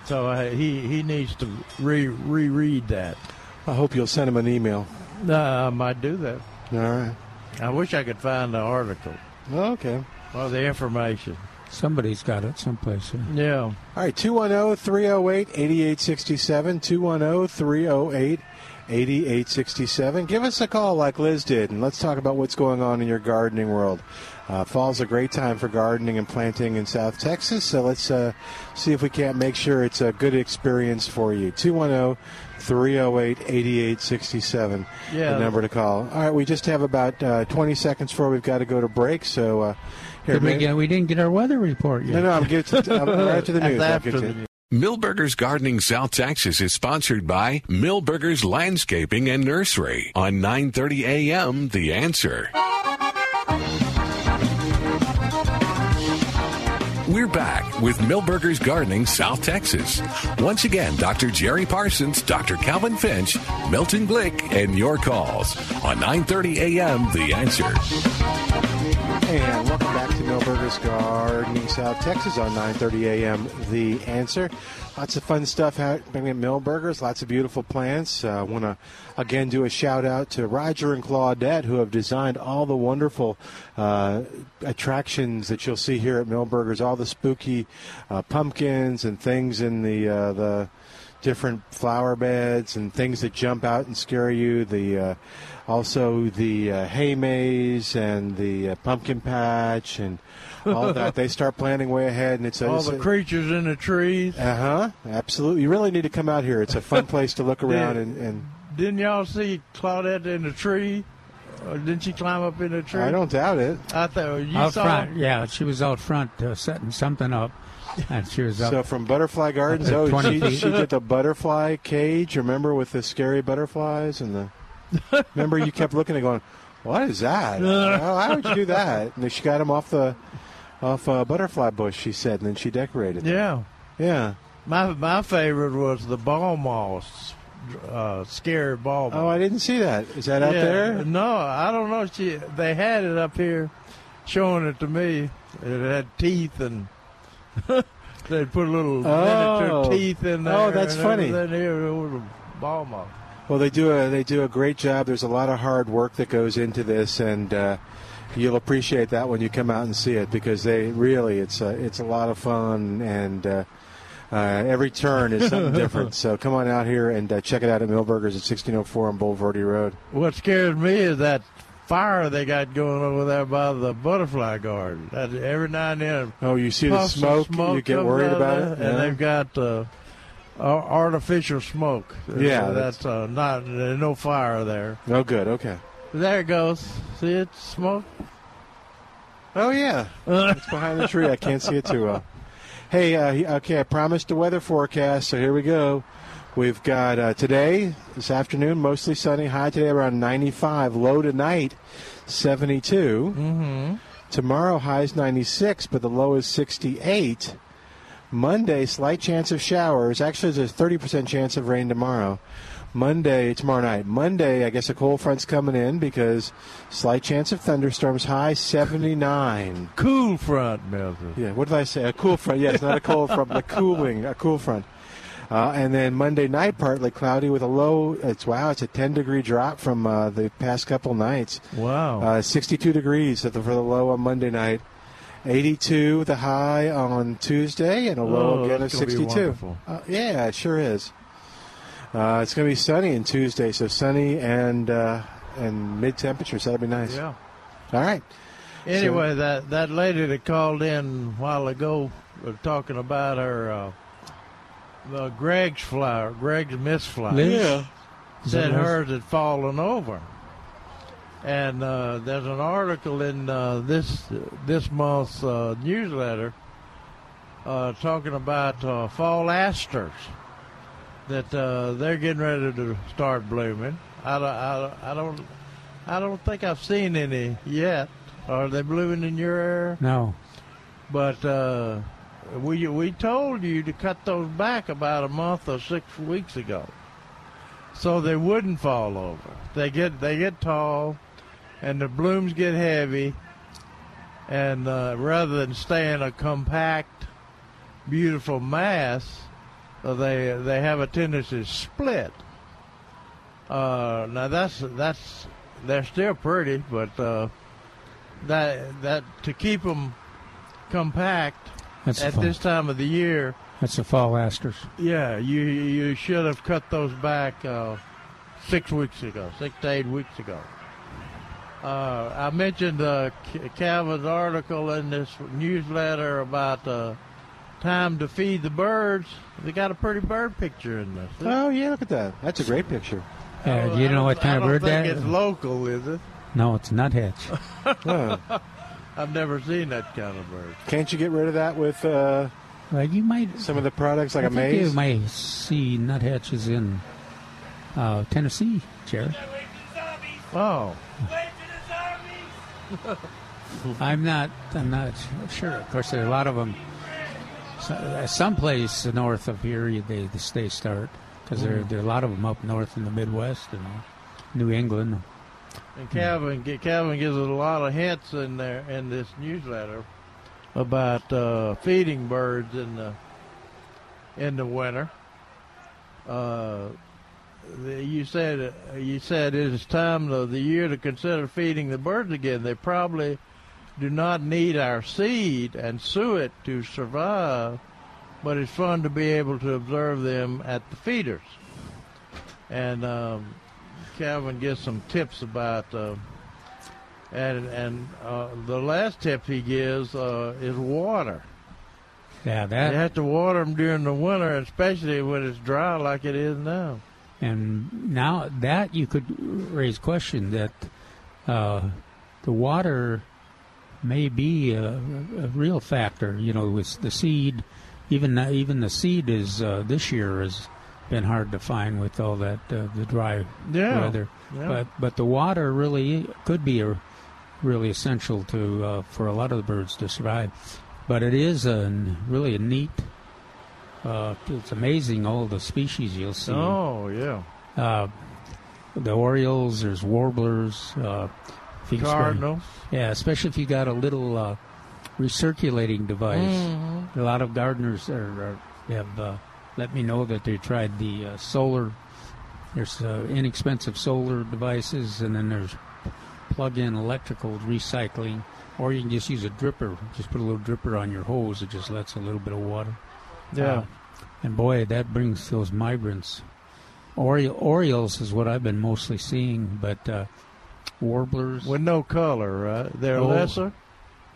so uh, he he needs to re reread that. I hope you'll send him an email. Uh, I might do that. All right. I wish I could find the article oh, Okay. or the information. Somebody's got it someplace. Here. Yeah. All right, 210 308 8867. 210 308 8867. Give us a call like Liz did, and let's talk about what's going on in your gardening world. Uh, fall's a great time for gardening and planting in South Texas, so let's uh, see if we can't make sure it's a good experience for you. 210 308 8867. Yeah. The number to call. All right, we just have about uh, 20 seconds before we've got to go to break, so uh, here, we, get, we didn't get our weather report yet. no, no, I'm getting to, I'm right to the That's news. I'll after get to the it. news. Milberger's Gardening South Texas is sponsored by Milberger's Landscaping and Nursery on 9:30 a.m. The Answer. We're back with Milberger's Gardening South Texas. Once again, Dr. Jerry Parsons, Dr. Calvin Finch, Milton Glick, and your calls on 9:30 a.m. The Answer. And welcome back to Milberger's Gardening South Texas on 9:30 a.m. The Answer. Lots of fun stuff happening at Milberger's. Lots of beautiful plants. I uh, want to again do a shout out to Roger and Claudette who have designed all the wonderful uh, attractions that you'll see here at Milberger's. All the spooky uh, pumpkins and things in the uh, the different flower beds and things that jump out and scare you. The uh, also the uh, hay maze and the uh, pumpkin patch and all that. they start planning way ahead, and it's a, all it's the creatures in the trees. Uh huh. Absolutely. You really need to come out here. It's a fun place to look around and. and Didn't y'all see Claudette in the tree? Or didn't she climb up in the tree? I don't doubt it. I thought you out saw. front, yeah, she was out front uh, setting something up, and she was up. So from Butterfly Gardens, oh, she, she did the butterfly cage. Remember with the scary butterflies and the. Remember you kept looking and going, "What is that? How would you do that?" And then she got him off the, off a butterfly bush. She said, and then she decorated. them. Yeah. Yeah. My my favorite was the ball moss, uh, scary ball. Oh, I didn't see that. Is that out Yeah, there? No, I don't know. She they had it up here, showing it to me. It had teeth and they put a little Oh. miniature teeth in there. Oh, that's funny. everything. Here was a ball moss. Well, they do a they do a great job. There's a lot of hard work that goes into this, and uh, you'll appreciate that when you come out and see it because they really it's a it's a lot of fun and. Uh, uh, every turn is something different. So come on out here and uh, check it out at Milberger's at 1604 on Bulverde Road. What scares me is that fire they got going over there by the butterfly garden. That every now and then. Oh, you see the smoke, smoke you get worried about it? and Yeah. they've got uh, artificial smoke. Yeah, So that's- that's uh, not no fire there. Oh, good. Okay. There it goes. See it smoke. Oh yeah, it's behind the tree. I can't see it too well. Hey, uh, okay, I promised a weather forecast, so here we go. We've got uh, today, this afternoon, mostly sunny. High today around 95. Low tonight, 72. Mm-hmm. Tomorrow, highs 96, but the low is 68. Monday, slight chance of showers. Actually, there's a 30% chance of rain tomorrow. Monday, tomorrow night. Monday, I guess a cold front's coming in because slight chance of thunderstorms. High 79. Cool front, Melvin. Yeah, what did I say? A cool front. Yes, not a cold front, but a cooling, a cool front. Uh, and then Monday night, partly cloudy with a low. It's wow, it's a 10 degree drop from uh, the past couple nights. Wow. Uh, 62 degrees at the, for the low on Monday night. 82 the high on Tuesday, and a low Oh, again of that's gonna be 62. Uh, yeah, it sure is. Uh, it's going to be sunny on Tuesday, so sunny and uh, and mid temperatures. That'll be nice. Yeah. All right. Anyway, that that lady that called in a while ago was talking about her uh, the Gregg's flower, Gregg's mist flower. Liz? Yeah. Said that Liz? hers had fallen over. And uh, there's an article in uh, this this month's uh, newsletter uh, talking about uh, fall asters that uh, they're getting ready to start blooming. I don't, I, don't- I don't I don't think I've seen any yet. Are they blooming in your area? No. But uh, we we told you to cut those back about a month or six weeks ago, so they wouldn't fall over. They get they get tall, and the blooms get heavy, and uh, rather than stay in a compact, beautiful mass, uh, they they have a tendency to split. Uh, now that's that's they're still pretty, but uh, that that to keep them compact That's at this time of the year, That's the fall asters. yeah, you you should have cut those back uh, six weeks ago, six to eight weeks ago. Uh, I mentioned uh, Calvin's article in this newsletter about uh, time to feed the birds. They got a pretty bird picture in this. Oh yeah, look at that. That's a great picture. Uh, do you know what kind of bird don't that think? It's local, is it? No, it's nuthatch. Oh. I've never seen that kind of bird. Can't you get rid of that with uh, Like you might Some of the products like I a think You maze. may see nuthatches in uh, Tennessee, Jerry. Oh, I'm not. I'm not sure. Of course, there are a lot of them. So, someplace north of here, they they start because there Mhm. there are a lot of them up north in the Midwest and New England. And Calvin Calvin gives us a lot of hints in there in this newsletter about uh, feeding birds in the in the winter. Uh, the, you said you said it is time of the year to consider feeding the birds again. They probably do not need our seed and suet to survive, but it's fun to be able to observe them at the feeders. And um, Calvin gives some tips about, uh, and and uh, the last tip he gives uh, is water. Yeah, that You have to water them during the winter, especially when it's dry like it is now. and now that you could raise question that uh, the water may be a, a real factor. You know, with the seed, even even the seed is uh, this year has been hard to find with all that uh, the dry Yeah, weather. yeah. But but the water really could be a, really essential to uh, for a lot of the birds to survive. But it is a really a neat. Uh, it's amazing all the species you'll see. Oh yeah, Uh, the orioles, there's warblers, uh, Cardinals. Yeah, especially if you got a little uh, recirculating device. Mhm. A lot of gardeners are, are, have uh, let me know that they tried the uh, solar. There's uh, inexpensive solar devices, and then there's plug-in electrical recycling, or you can just use a dripper. Just put a little dripper on your hose; it just lets a little bit of water. Yeah. Uh, and boy, that brings those migrants. Ori- Orioles is what I've been mostly seeing, but uh, warblers. with no color, right? They're Oh. lesser.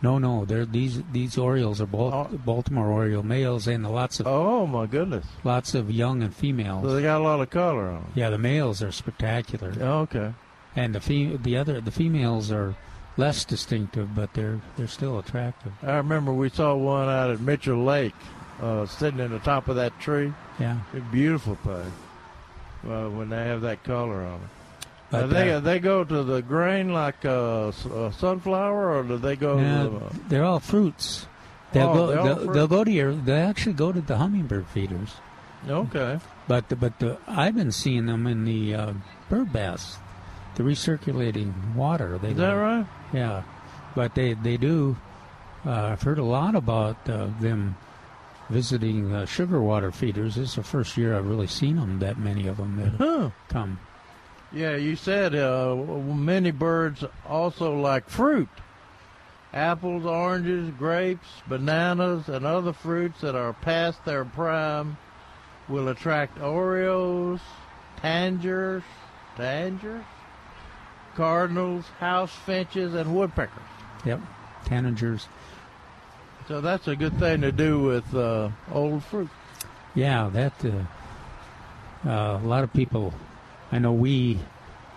No, no, they're these these Orioles are Bal- Baltimore Oriole males and lots of Oh my goodness! lots of young and females. So they got a lot of color on them. Yeah, the males are spectacular. Okay. And the fe- the other the females are less distinctive, but they're they're still attractive. I remember we saw one out at Mitchell Lake, uh, sitting in the top of that tree. Yeah. A beautiful thing. Well, when they have that color on it. But, they uh, they go to the grain like uh, uh, sunflower, or do they go? To the, they're all fruits. They'll Oh, go. they'll, fruit. they'll go to your. They actually go to the hummingbird feeders. okay. But the, but the, I've been seeing them in the uh, bird baths, the recirculating water. They Is that right? Yeah, but they they do. Uh, I've heard a lot about uh, them visiting uh, sugar water feeders. This is the first year I've really seen them. That many of them that Huh. come. Yeah, you said uh, many birds also like fruit. Apples, oranges, grapes, bananas, and other fruits that are past their prime will attract orioles, tangers, tangers, cardinals, house finches, and woodpeckers. Yep, tanagers. So that's a good thing to do with uh, old fruit. Yeah, that uh, uh, a lot of people. I know we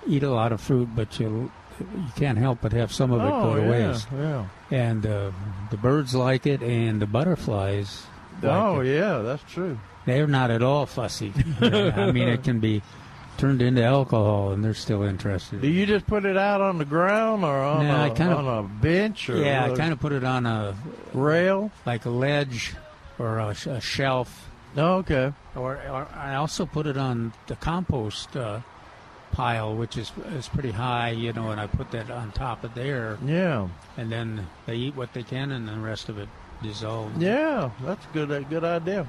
eat a lot of fruit, but you you can't help but have some of it Oh, go to yeah, waste. yeah. And uh, the birds like it, and the butterflies. like oh, it. yeah, that's true. They're not at all fussy. I mean, it can be turned into alcohol, and they're still interested. Do you just put it out on the ground or on, No, a, kind of- on a bench? Or yeah, I kind of put it on a rail, like a ledge or a, a shelf. Oh, okay. Or, or I also put it on the compost uh, pile, which is is pretty high, you know, and I put that on top of there. Yeah. And then they eat what they can, and the rest of it dissolves. Yeah, that's a good. A good idea.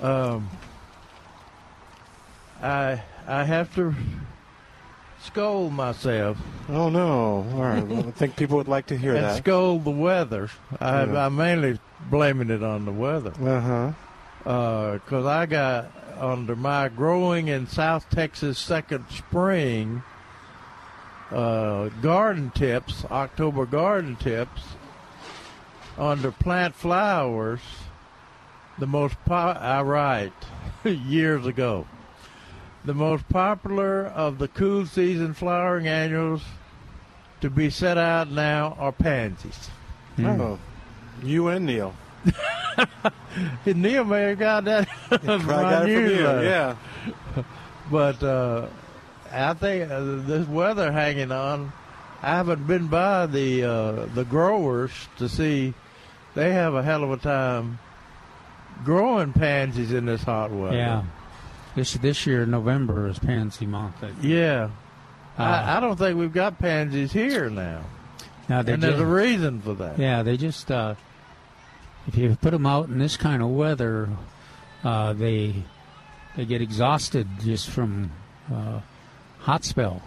Um, I I have to scold myself. Oh no! All right, well, I think people would like to hear that. and that. scold the weather. I, Yeah. I'm mainly blaming it on the weather. Uh huh. Because I got under my growing in South Texas second spring uh, garden tips, October garden tips, under plant flowers. The most po- I write years ago. The most popular of the cool season flowering annuals to be set out now are pansies. Oh, you and Neil. Neil may have got that from got it from you. Yeah. But uh, I think uh, this weather hanging on. I haven't been by the uh, the growers to see. They have a hell of a time growing pansies in this hot weather. Yeah. This this year November is pansy month. Yeah. Uh, I, I don't think we've got pansies here now. Now they and there's a reason for that. Yeah, they just uh, if you put them out in this kind of weather, uh, they they get exhausted just from uh, hot spell,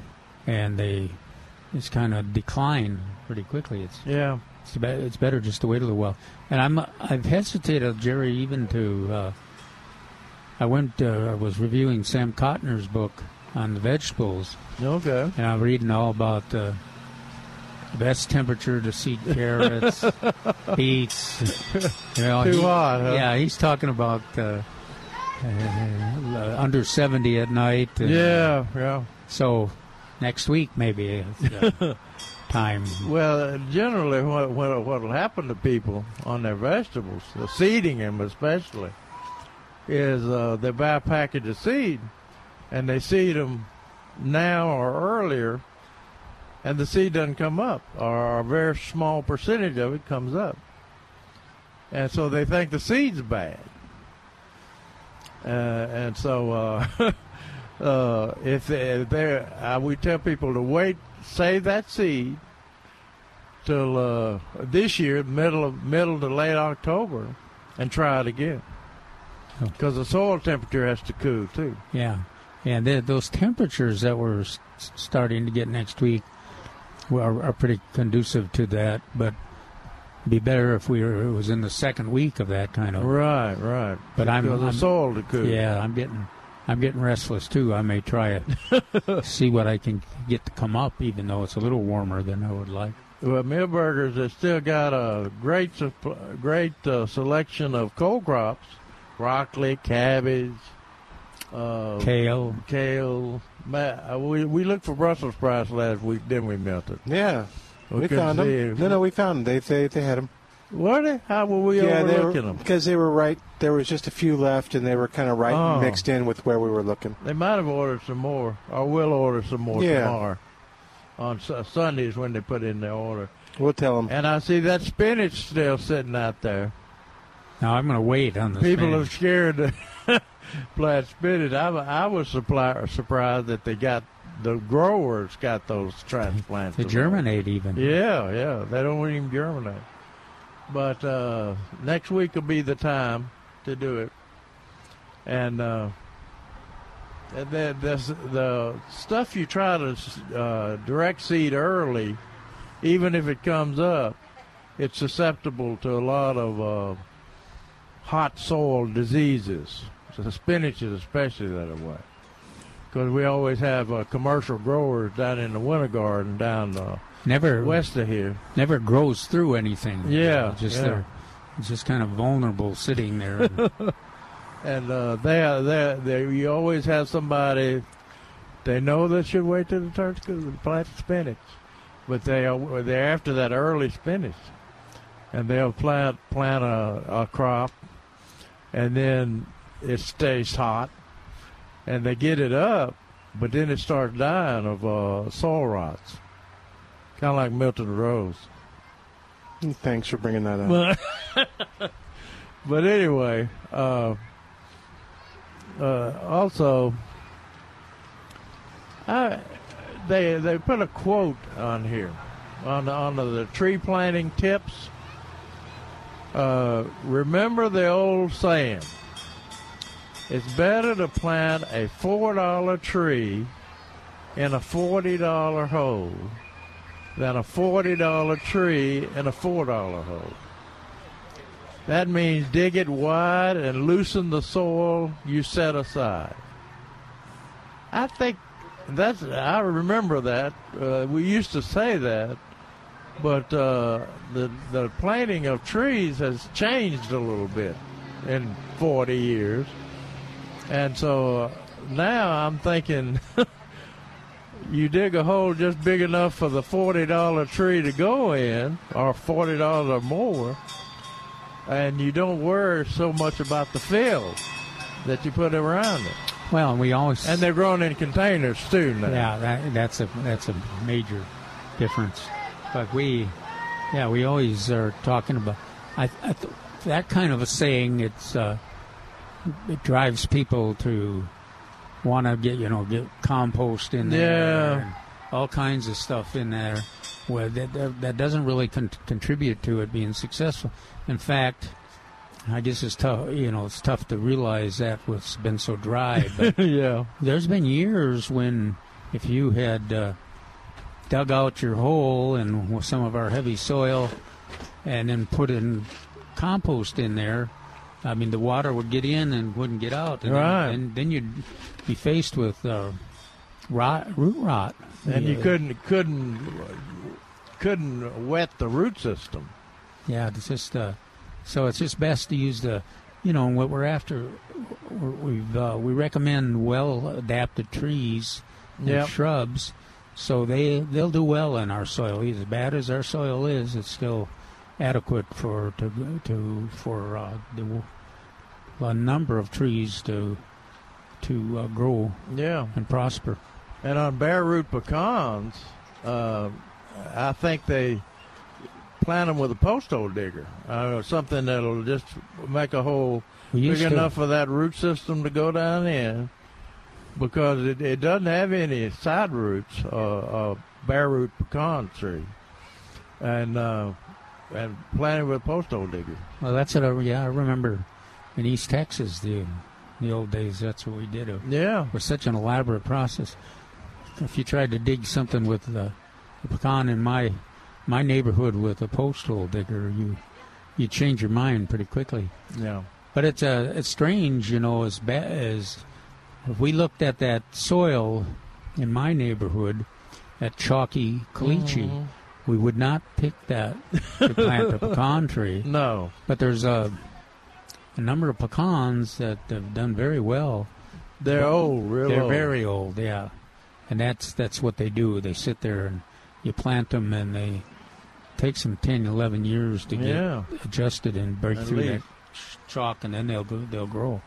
and they just kind of decline pretty quickly. It's Yeah. it's, be- it's better just to wait a little while. And I'm I've hesitated, Jerry, even to. Uh, I went. Uh, I was reviewing Sam Cotner's book on the vegetables, Okay. and I'm reading all about uh, the best temperature to seed carrots, beets. You know, Too he- hot, huh? Yeah, he's talking about uh, uh, under 70 at night. and, Yeah, yeah. So next week maybe uh, time. Well, generally, what what what will happen to people on their vegetables, the seeding them especially, is uh, they buy a package of seed, and they seed them now or earlier, and the seed doesn't come up, or a very small percentage of it comes up, and so they think the seed's bad, uh, and so. Uh, Uh, if they, uh, we tell people to wait, save that seed till uh, this year, middle of middle to late October, and try it again. Because the soil temperature has to cool too. Yeah, and th- those temperatures that we're s- starting to get next week are, are pretty conducive to that. But be better if we were, it was in the second week of that kind of. Right, right. But I'm, Because the I'm soil to cool. Yeah, I'm getting I'm getting restless too. I may try it, see what I can get to come up, even though it's a little warmer than I would like. Well, Milberger's has still got a great, great uh, selection of cold crops: broccoli, cabbage, uh, Kale. kale. Ma- uh, we we looked for Brussels sprouts last week, didn't we, Milton? Yeah. We We, found them. it. No, no, we found them. They, they, they had them. Were they? How were we yeah, they were overlooking them? because they were right. There was just a few left, and they were kind of right Oh. mixed in with where we were looking. They might have ordered some more, or will order some more Yeah. tomorrow. On Su- Sundays when they put in their order. We'll tell them. And I see that spinach still sitting out there. Now I'm going to wait on the People are scared to plant spinach. I, I was supply, surprised that they got the growers got those transplants. They germinate even. Yeah, yeah. They don't even germinate. But uh, next week will be the time to do it. And uh, and then this, the stuff you try to uh, direct seed early, even if it comes up, it's susceptible to a lot of uh, hot soil diseases. So the spinach is especially that way. Because we always have uh, commercial growers down in the winter garden down uh, Never west of here. never grows through anything. Yeah, It's just yeah. they're just kind of vulnerable sitting there. And, And uh, they, are- they, they, you always have somebody. They know they should wait till the turns to plant spinach, but they are they're after that early spinach, and they'll plant plant a, a crop, and then it stays hot, and they get it up, but then it starts dying of uh, soil rots, kind of like Milton Rose. Thanks for bringing that up. But, but anyway, uh, uh, also, I, they they put a quote on here on on the tree planting tips. Uh, remember the old saying: "It's better to plant a four dollar tree in a forty dollar hole than a forty dollar tree in a four dollar hole." That means dig it wide and loosen the soil you set aside. I think that's, I remember that. Uh, we used to say that, but uh, the, the planting of trees has changed a little bit in 40 years. And so uh, now I'm thinking you dig a hole just big enough for the $40 tree to go in, or $40 or more and you don't worry so much about the field that you put around it. Well, and we always And they're grown in containers too now. Yeah, that, that's a that's a major difference. But we, yeah, we always are talking about. I, I th- that kind of a saying. It's uh, it drives people to want to get you know get compost in there, Yeah. all kinds of stuff in there. Where that that, that doesn't really con- contribute to it being successful. In fact. I guess it's tough, you know, it's tough to realize that what's been so dry, but yeah. there's been years when if you had uh, dug out your hole and some of our heavy soil and then put in compost in there, I mean, the water would get in and wouldn't get out. And Right. Then, and then you'd be faced with uh, rot, root rot. And you couldn't couldn't couldn't wet the root system. Yeah, it's just uh, so it's just best to use the, you know, what we're after. We've uh, we recommend well adapted trees and Yep. shrubs, so they they'll do well in our soil. As bad as our soil is, it's still adequate for to to for uh, the a number of trees to to uh, grow Yeah. and prosper. And on bare root pecans, uh, I think they plant them with a post hole digger, uh, something that'll just make a hole big to- enough for that root system to go down in, because it, it doesn't have any side roots, uh, a bare root pecan tree, and uh, and planted with a post hole digger. Well, that's what I, yeah, I remember in East Texas, the the old days. That's what we did. It Yeah. was such an elaborate process. If you tried to dig something with the, the pecan in my my neighborhood with a post hole digger, you you change your mind pretty quickly. Yeah. But it's uh, it's strange, you know, as bad as if we looked at that soil in my neighborhood, at chalky caliche, Mhm. we would not pick that to plant a pecan tree. No. But there's a a number of pecans that have done very well. They're old, real They're old. very old, yeah. And that's that's what they do. They sit there and you plant them, and they take some 10, 11 years to get Yeah. adjusted and break At through that least. ch- chalk, and then they'll they'll grow.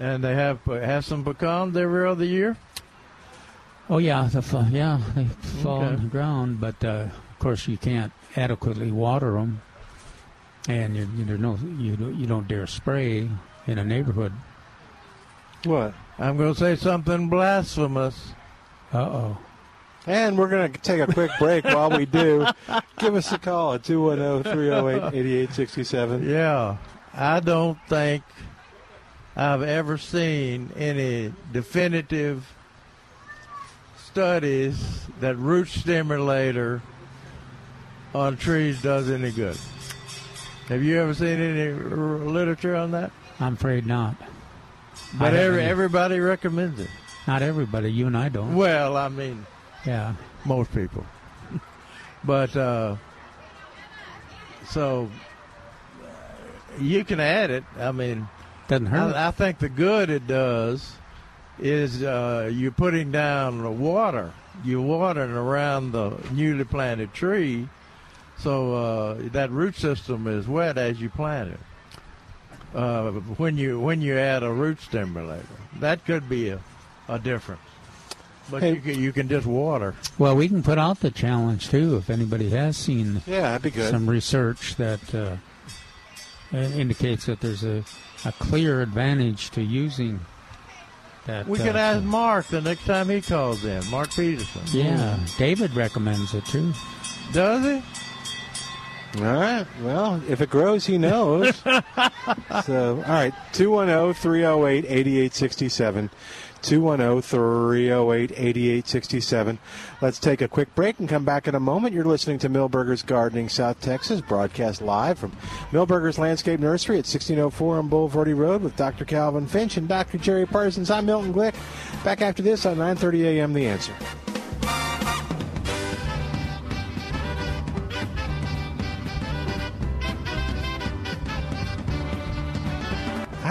And they have have some pecans every other year. Oh yeah, the yeah they fall Okay. on the ground, but uh, of course you can't adequately water them, and you, you, there's no you don't, you don't dare spray in a neighborhood. What? I'm going to say something blasphemous. Uh oh. And we're going to take a quick break while we do. Give us a call at 210 308 8867. Yeah, I don't think I've ever seen any definitive studies that root stimulator on trees does any good. Have you ever seen any r- literature on that? I'm afraid not. But every, everybody recommends it. Not everybody. You and I don't. Well, I mean, Yeah. most people. but uh, so uh, you can add it. I mean, Doesn't hurt. I, I think the good it does is uh, you're putting down the water. You're watering around the newly planted tree, so uh, that root system is wet as you plant it. Uh, when you when you add a root stimulator, that could be a, a difference. But Hey. you can, you can just water. Well, we can put out the challenge too if anybody has seen Yeah, that'd be good. some research that uh, indicates that there's a, a clear advantage to using that. We uh, could ask Mark the next time he calls in. Mark Peterson. Yeah, David recommends it too. Does he? All right. Well, if it grows, he knows. so, all right. 210 308 8867. 210 308 8867. Let's take a quick break and come back in a moment. You're listening to Milberger's Gardening South Texas, broadcast live from Milberger's Landscape Nursery at 1604 on Bulverde Road with Dr. Calvin Finch and Dr. Jerry Parsons. I'm Milton Glick. Back after this on 9:30 a.m. The Answer.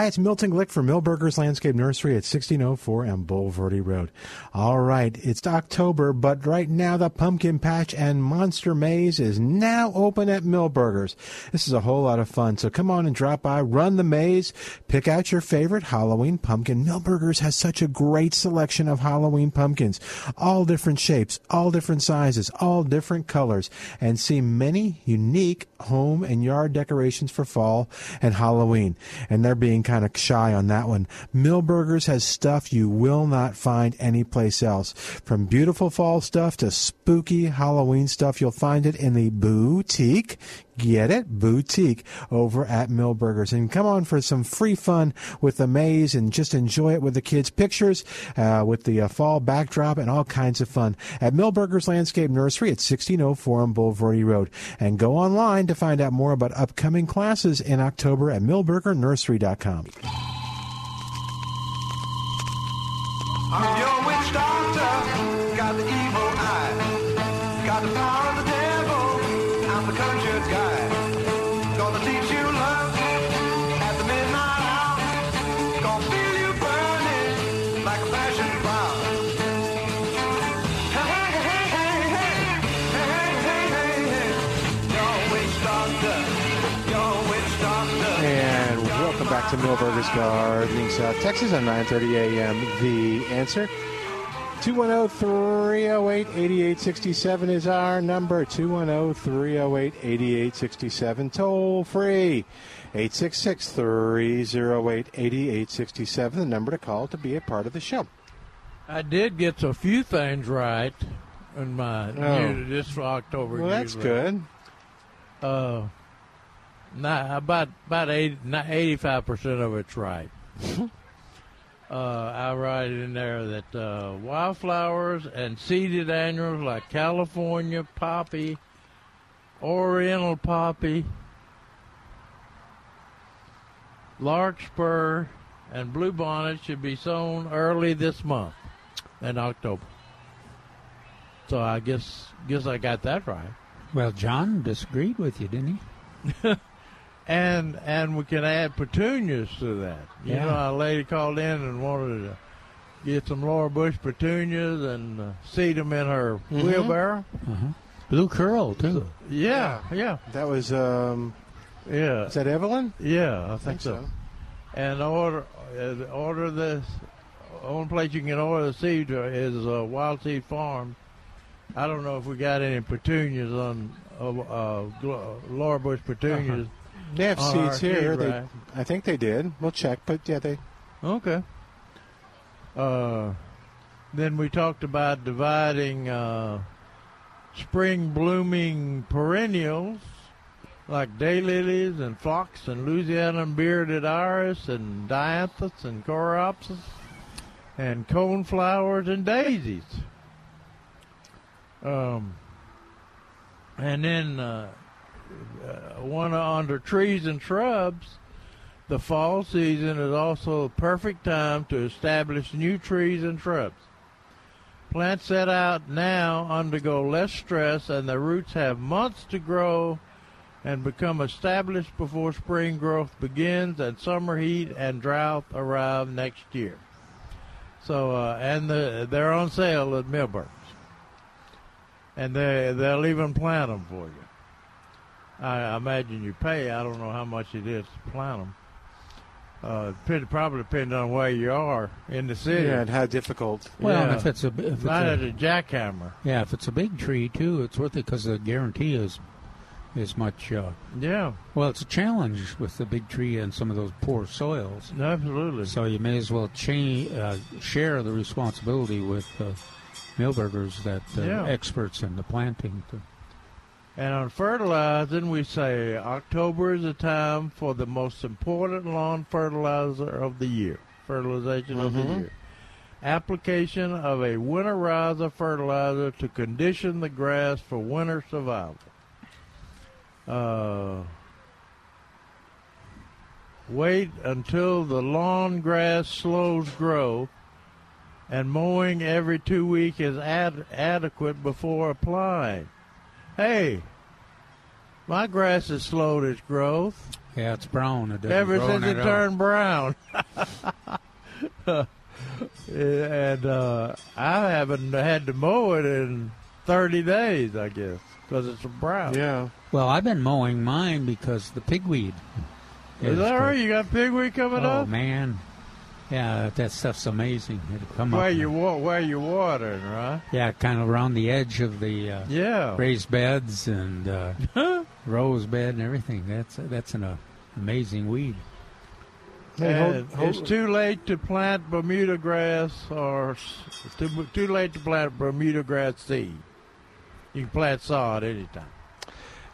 Hi, it's Milton Glick from Milberger's Landscape Nursery at 1604 on Bulverde Road. All right, it's October, but right now the Pumpkin Patch and Monster Maze is now open at Milberger's. This is a whole lot of fun, so come on and drop by, run the maze, pick out your favorite Halloween pumpkin. Milberger's has such a great selection of Halloween pumpkins, all different shapes, all different sizes, all different colors, and see many unique home and yard decorations for fall and Halloween. And they're being kind of shy on that one. Milberger's has stuff you will not find anyplace else. From beautiful fall stuff to spooky Halloween stuff, you'll find it in the boutique. Get it? Boutique over at Milberger's. And come on for some free fun with the maze and just enjoy it with the kids' pictures, uh, with the uh, fall backdrop, and all kinds of fun at Milberger's Landscape Nursery at 1604 on Bulverde Road. And go online to find out more about upcoming classes in October at milbergernursery.com. I'm your witch doctor, got the evil to Milberger's Gardening South Texas on 9:30 a.m. The answer. oh, 210-308-8867 is our number. oh, 210-308-8867. Toll free. 866-308-8867. The number to call to be a part of the show. I did get a few things right in my Oh. new- this October. Well, that's good. Uh, nah, about about eighty five percent of it's right. uh, I write in there that uh, wildflowers and seeded annuals like California poppy, Oriental poppy, larkspur, and bluebonnet should be sown early this month in October. So I guess guess I got that right. Well, John disagreed with you, didn't he? and and we can add petunias to that. You Yeah. know, a lady called in and wanted to get some Laura Bush petunias and uh, seed them in her Mhm. wheelbarrow. Uh-huh. Blue curl too. Yeah, yeah, That was, um, yeah. is that Evelyn? Yeah, I think, think so. so. And order uh, order this. Only place you can order the seed is uh, Wild Seed Farm. I don't know if we got any petunias on uh, uh, Gl- Laura Bush petunias. They have seeds here. They. I think they did. We'll check, but yeah, they. Okay. Uh, then we talked about dividing uh, spring blooming perennials like daylilies and phlox and Louisiana bearded iris and dianthus and coreopsis and coneflowers and daisies. Um, and then uh, uh, one under trees and shrubs. The fall season is also a perfect time to establish new trees and shrubs. Plants set out now undergo less stress and their roots have months to grow and become established before spring growth begins and summer heat and drought arrive next year. So, uh, and the, they're on sale at Milberger's. And they, they'll even plant them for you. I imagine you pay. I don't know how much it is to plant them. Uh, depend, probably depending on where you are in the city. Yeah, and how difficult. Well, Yeah. if it's a if it's Not a, a jackhammer. yeah, if it's a big tree too, it's worth it because the guarantee is is much. Uh, Yeah, well, it's a challenge with the big tree and some of those poor soils. absolutely. So you may as well cha- uh, share the responsibility with uh, Milberger's that uh, Yeah. experts in the planting. To, And on fertilizing, we say October is the time for the most important lawn fertilizer of the year. Fertilization of the Mhm. year. Application of a winterizer fertilizer to condition the grass for winter survival. Uh, wait until the lawn grass slows growth and mowing every two weeks is ad- adequate before applying. Hey, My grass has slowed its growth Yeah, it's brown. It ever grow since in it all. turned brown. and uh, I haven't had to mow it in 30 days, I guess, because it's brown. Yeah. Well, I've been mowing mine because the pigweed. Is that right? You got pigweed coming Oh up? Oh, man, yeah, that stuff's amazing. It'll come Where up. you wa- where you watering, right? Yeah, kind of around the edge of the uh, Yeah. raised beds and uh, rose bed and everything. That's that's an uh, amazing weed. Hey, hold- And hold- it's too late to plant Bermuda grass, or too, too late to plant Bermuda grass seed. You can plant sod anytime.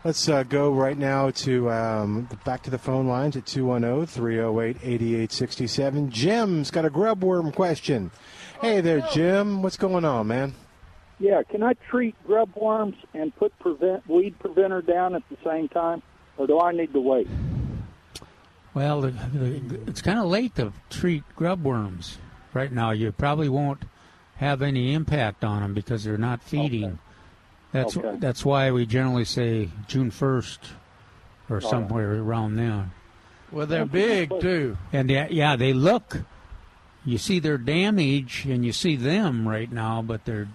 Let's uh, go right now to um, back to the phone lines at 210 308 8867. Jim's got a grubworm question. Hey there, Jim. What's going on, man? Yeah, can I treat grub worms and put prevent weed preventer down at the same time, or do I need to wait? Well, the, the, it's kind of late to treat grub worms right now. You probably won't have any impact on them because they're not feeding. That's Okay. that's why we generally say June first or right. somewhere around then. Well, they're big too. And yeah, yeah, they look. You see their damage, and you see them right now, but they're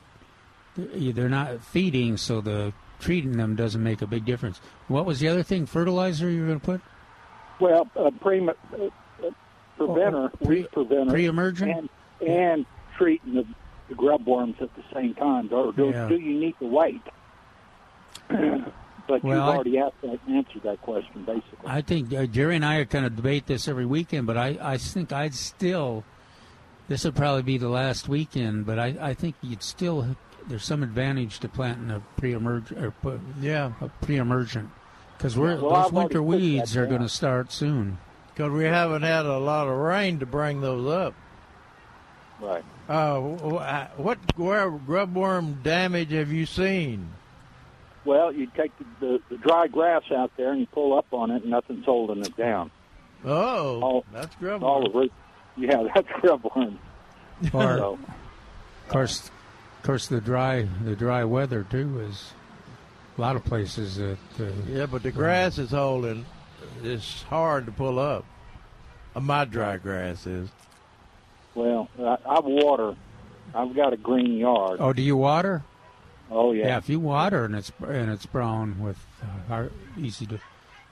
they're not feeding, so the treating them doesn't make a big difference. What was the other thing? Fertilizer you were going to put? Well, uh, pre- uh, uh, preventer, weed preventer, pre-emergent? and and treating the, the grub worms at the same time, or do, Yeah. do you need to wait? but Well, you've I- already asked that, answered that question, basically. I think uh, Jerry and I are kind of debate this every weekend, but I, I think I'd still. This would probably be the last weekend, but I, I think you'd still. There's some advantage to planting a pre-emergent or put Yeah. a pre-emergent because we're Well, those I've winter weeds are going to start soon. Because we haven't had a lot of rain to bring those up. Right. Uh, wh- wh- what where grub worm damage have you seen? Well, you take the, the, the dry grass out there and you pull up on it, and nothing's holding it down. Oh, All- that's grub All worm. the root, yeah, that's grub worm. Or, So, of course, of course, the dry the dry weather too is a lot of places that. Uh, Yeah, but the grass is holding. It's hard to pull up. Uh, my dry grass is. Well, I, I water. I've got a green yard. Oh, do you water? Oh yeah. Yeah, if you water and it's and it's brown with uh, easy to,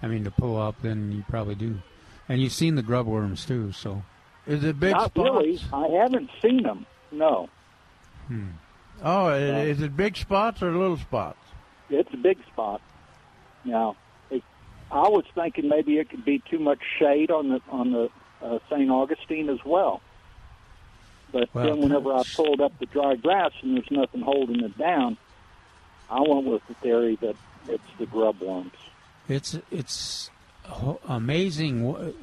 I mean to pull up, then you probably do. And you've seen the grub worms too, so. Is it big Not spots? really. I haven't seen them. No, Hmm. Oh, i- is it big spots or little spots? it's a big spot. Now, it, I was thinking maybe it could be too much shade on the on the uh, St. Augustine as well. But then, whenever I pulled up the dry grass and there's nothing holding it down, I went with the theory that it's the grub worms. It's it's amazing.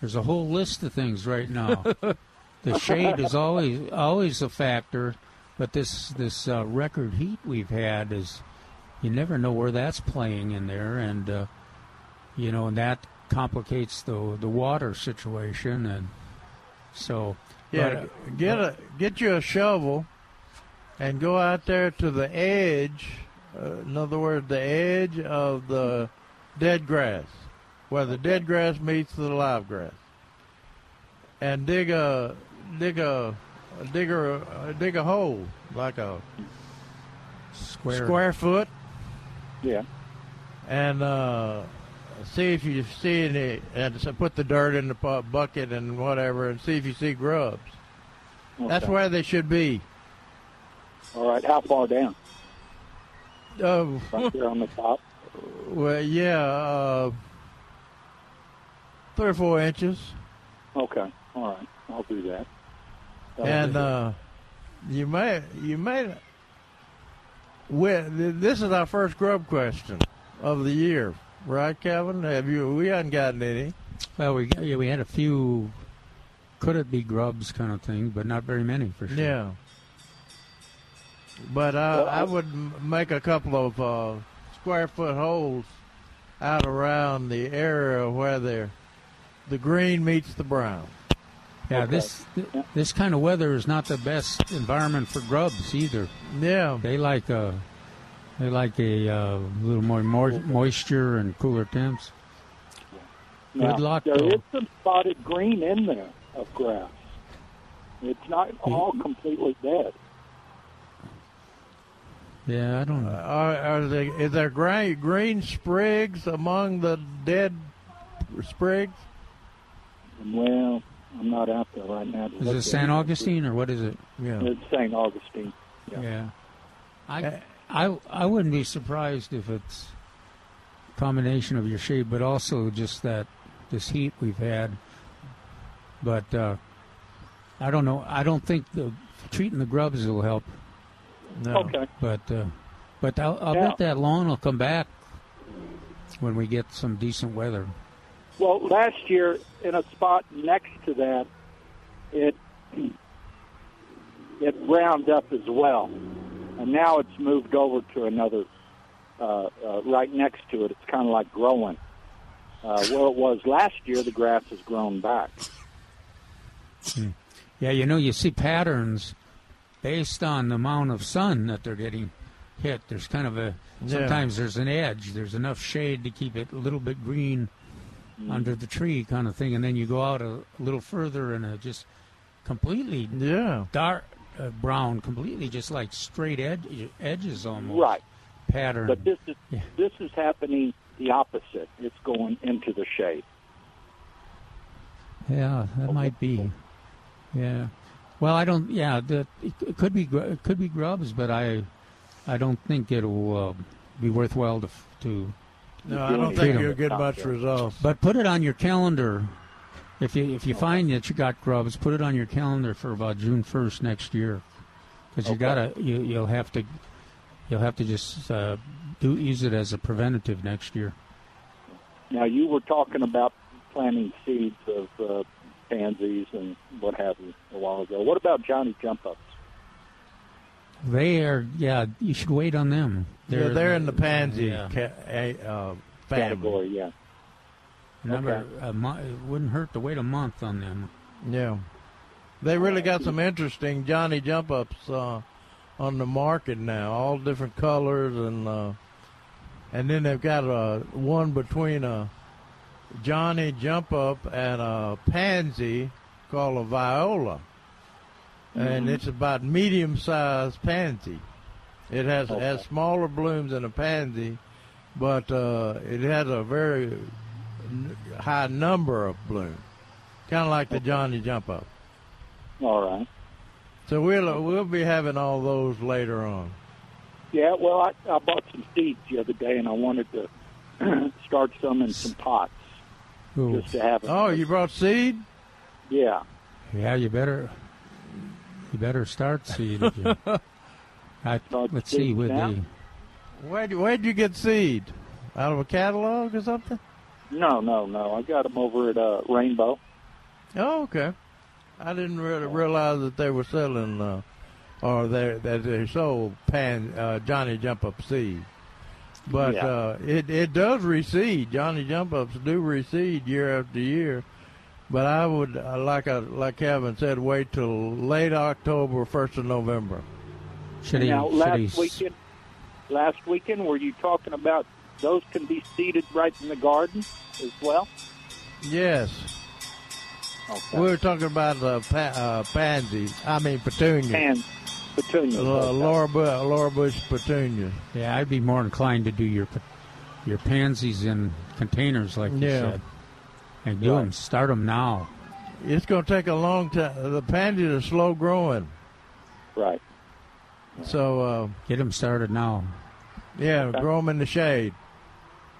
There's a whole list of things right now. the shade is always always a factor, but this this uh, record heat we've had is you never know where that's playing in there, and uh, you know, and that complicates the the water situation, and so Yeah, but, get a get you a shovel, and go out there to the edge. Uh, in other words, the edge of the dead grass, where the dead grass meets the live grass, and dig a dig a dig a dig a hole like a square square foot, Yeah. and uh, see if you see any. And so put the dirt in the bucket and whatever, and see if you see grubs. That's where they should be. All right. How far down? Oh, Right there on the top. well, yeah, uh, three or four inches, Okay. All right. I'll do that. That'll and do uh, you may you may. We, this is our first grub question of the year, right, Kevin? Have you? We haven't gotten any. well, we yeah, we had a few. Could it be grubs kind of thing, but not very many for sure. Yeah. But uh, I would make a couple of uh, square foot holes out around the area where the the green meets the brown. Yeah, this this kind of weather is not the best environment for grubs either. Yeah, They like a They like a uh, little more mo- moisture and cooler temps. Now, Good luck, There though. is some spotted green in there of grass. It's not all completely dead. Yeah, I don't know. Are, are there, is there green, green sprigs among the dead sprigs? Well, I'm not out there right now. Is it St. Augustine or what is it? Yeah. It's St. Augustine. Yeah. I, I, I wouldn't be surprised if it's a combination of your shade, but also just that this heat we've had. But uh, I don't know. I don't think the treating the grubs will help. No. Okay. But uh, but I'll, I'll Yeah. bet that lawn will come back when we get some decent weather. Well, last year in a spot next to that, it it ground up as well, and now it's moved over to another uh, uh, right next to it. It's kind of like growing. Uh, where it was last year, the grass has grown back. Yeah, you know, you see patterns based on the amount of sun that they're getting hit. There's kind of a Yeah. sometimes there's an edge. There's enough shade to keep it a little bit green under the tree, kind of thing, and then you go out a, little further and it just completely Yeah. dark uh, brown, completely just like straight edge, edges almost. Right. Pattern. But this is this is happening the opposite. It's going into the shade. Yeah, that might be. Yeah. Well, I don't. Yeah, that it could be it could be grubs, but I, I don't think it'll uh, be worthwhile to to. No, I don't think you'll get much results. But put it on your calendar. If you if you find that you got grubs, put it on your calendar for about June first next year, because you Okay. gotta you you'll have to you'll have to just uh, do use it as a preventative next year. Now you were talking about planting seeds of uh, pansies and what have you a while ago. What about Johnny Jump Ups? They are yeah. You should wait on them. yeah, they're in the pansy yeah. ca- uh, family. Category, yeah. Remember, a mo- it wouldn't hurt to wait a month on them. Yeah. They really got some interesting Johnny Jump Ups uh, on the market now, all different colors and uh, and then they've got a one between a Johnny Jump Up and a pansy called a viola, and Mhm. it's about medium sized pansy. It has Okay. has smaller blooms than a pansy, but uh, it has a very n- high number of blooms, kind of like the Johnny Jump Up. All right. So we'll uh, we'll be having all those later on. Yeah, well, I, I bought some seeds the other day, and I wanted to start some in some pots Ooh. just to have. it. Oh, you brought seed? Yeah. Yeah, you better you better start seed. you- I, Start let's see seed with now? the Where'd where'd you get seed? Out of a catalog or something? No, no, no. I got them over at uh, Rainbow. Oh, okay. I didn't really realize that they were selling, uh, or they that they sold pan uh, Johnny Jump Up seed. But Yeah. uh, it it does recede. Johnny Jump Ups do recede year after year. But I would, uh, like I, like Kevin said, wait till late October, first of November. should he, now, should last he weekend, last weekend, were you talking about those can be seeded right in the garden as well? Yes. Okay. We were talking about uh, pa- uh, pansies. I mean petunias. And petunias. Uh, okay. Laura, Bu- Laura Bush petunias. Yeah, I'd be more inclined to do your your pansies in containers, like you Yeah. said, and do Right. them. Start them now. It's going to take a long time. The pansies are slow growing. Right. So, uh, Get them started now. yeah, Okay. grow them in the shade.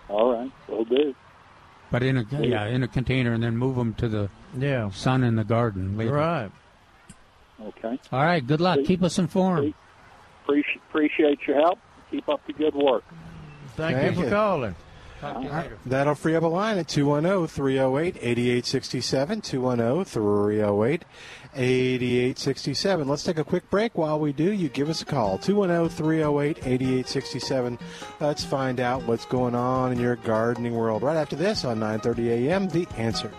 All right. Will do. But in a yeah in a container, and then move them to the Yeah. sun in the garden later. Right. Okay. All right. Good luck. Keep us informed. Appreciate, appreciate your help. Keep up the good work. Thank, Thank you for you. calling. Talk to you later. That'll free up a line at 210 308 8867. 210 308 8867. Let's take a quick break. While we do, you give us a call 210 308 8867. Let's find out what's going on in your gardening world right after this on 9:30 a.m. The Answer.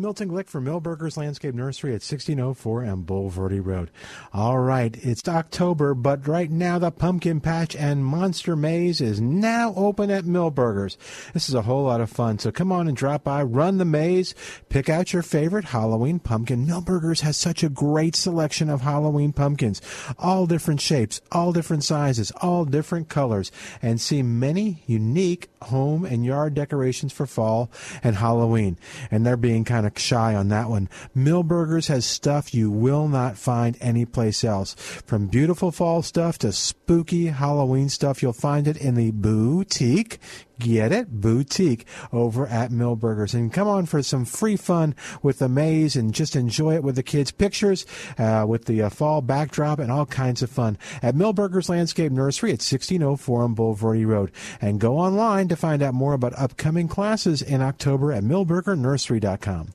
Milton Glick from Milberger's Landscape Nursery at 1604 and Bulverde Road. All right, it's October, but right now the Pumpkin Patch and Monster Maze is now open at Milberger's. This is a whole lot of fun, so come on and drop by, run the maze, pick out your favorite Halloween pumpkin. Milberger's has such a great selection of Halloween pumpkins, all different shapes, all different sizes, all different colors, and see many unique home and yard decorations for fall and Halloween. And they're being kind of shy on that one. Milberger's has stuff you will not find anyplace else. From beautiful fall stuff to spooky Halloween stuff, you'll find it in the boutique. Get it? Boutique over at Milberger's. And come on for some free fun with the maze and just enjoy it with the kids. Pictures uh, with the uh, fall backdrop and all kinds of fun at Milberger's Landscape Nursery at 1604 on Bulverde Road. And go online to find out more about upcoming classes in October at milbergernursery.com.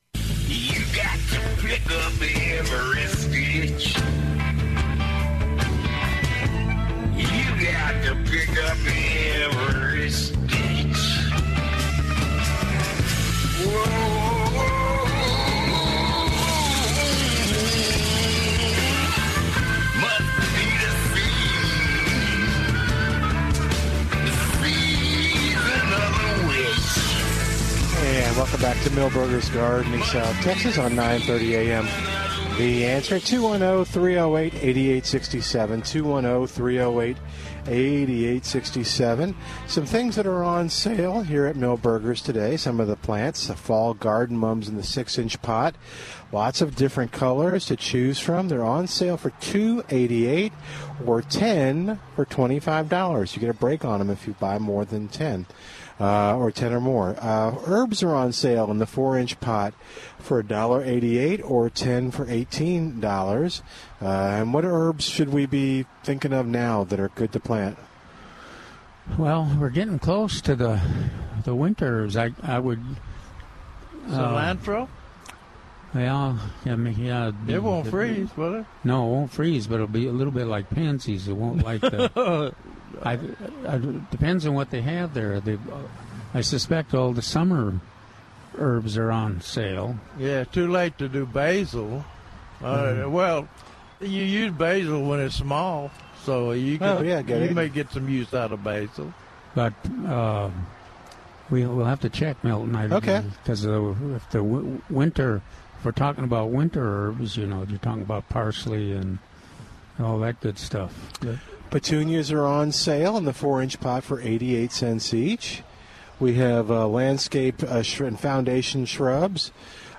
Milberger's Gardening South Texas on 9:30 a.m. The answer 210-308-8867 210-308-8867. Some things that are on sale here at Milberger's today. Some of the plants, the fall garden mums in the 6-inch pot. Lots of different colors to choose from. They're on sale for 288 or 10 for $25. You get a break on them if you buy more than 10 uh, or 10 or more. Uh, herbs are on sale in the 4 inch pot for $1.88 or 10 for $18. Uh, and what herbs should we be thinking of now that are good to plant? Well, we're getting close to the the winters. I I would. uh, Cilantro? Well, I mean, yeah. it'd be- It won't freeze, will it? No, it won't freeze, but it'll be a little bit like pansies. It won't like the. I, I, depends on what they have there. They, I suspect all the summer herbs are on sale. Yeah, too late to do basil. Uh, Mhm. Well, you use basil when it's small, so you can, Oh, yeah, get you it. may get some use out of basil. But uh, we, we'll have to check, Milton. I, Okay. Because if the w- winter, if we're talking about winter herbs, you know, you're talking about parsley and all that good stuff. Petunias are on sale in the four inch pot for 88 cents each. We have uh, landscape uh, sh- and foundation shrubs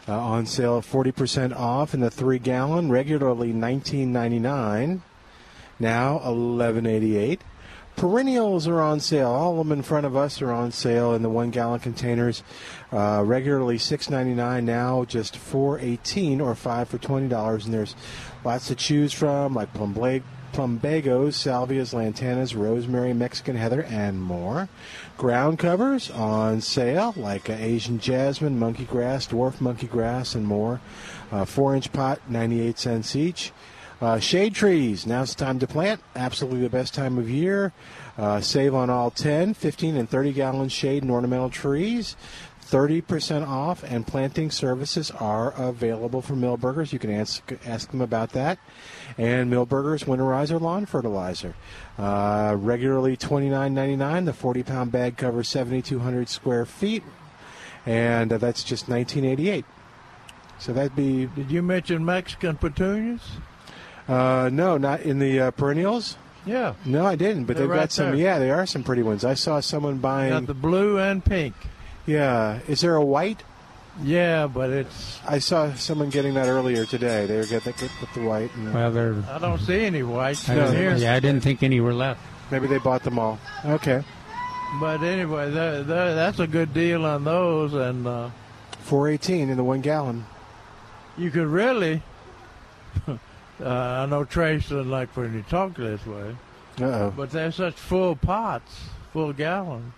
uh, on sale 40% off in the three gallon, regularly 19.99, now 11.88. Perennials are on sale. All of them in front of us are on sale in the one gallon containers, uh, regularly $6.99, now just $4.18 or 5 for $20. And there's lots to choose from, like plumblag- plumbagos, salvias, lantanas, rosemary, Mexican heather, and more. Ground covers on sale, like uh, Asian jasmine, monkey grass, dwarf monkey grass, and more. Uh, four inch pot, 98 cents each. Uh, shade trees, now's the time to plant. Absolutely the best time of year. Uh, save on all 10, 15, and 30 gallon shade and ornamental trees. 30% off, and planting services are available from Milberger's. You can ask, ask them about that. And Milberger's Winterizer Lawn Fertilizer. Uh, regularly $29.99. The 40 pound bag covers 7,200 square feet, and uh, that's just 1988 So that'd be. Did you mention Mexican petunias? Uh, no, not in the uh, perennials. Yeah. No, I didn't. But They're they've right got some. there. Yeah, they are some pretty ones. I saw someone buying. Got the blue and pink. Yeah. Is there a white? Yeah, but it's. I saw someone getting that earlier today. They were getting with the white. And, Well, they're. I don't see any whites I didn't- here. yeah, I didn't think any were left. Maybe they bought them all. Okay. But anyway, that, that, that's a good deal on those, and uh, Four eighteen in the one gallon. you could really. uh, I know Trace doesn't like when you talk this way, Uh oh. but they're such full pots, full gallon.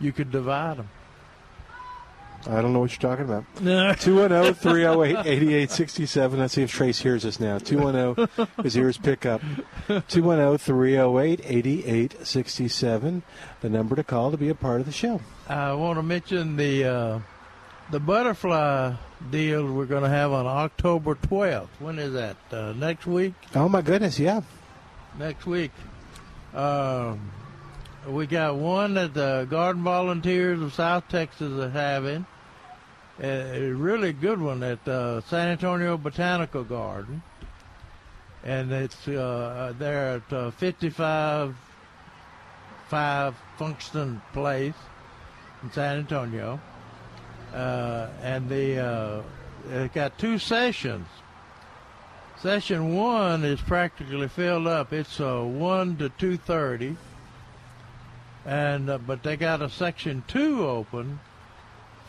You could divide them. I don't know what you're talking about. 210 308 8867. Let's see if Trace hears us now. 210 his ears pick up. 210 308 8867. The number to call to be a part of the show. I want to mention the uh, the butterfly deal we're going to have on October 12th. When is that? Uh, next week? Oh my goodness, yeah. Next week. Um, we got one that the Garden Volunteers of South Texas are having. A really good one at uh, San Antonio Botanical Garden. And it's uh, there at uh, 55 5 Funston Place in San Antonio. Uh, and the uh, it got two sessions. Session one is practically filled up. It's uh, one to two thirty, and uh, but they got a section two open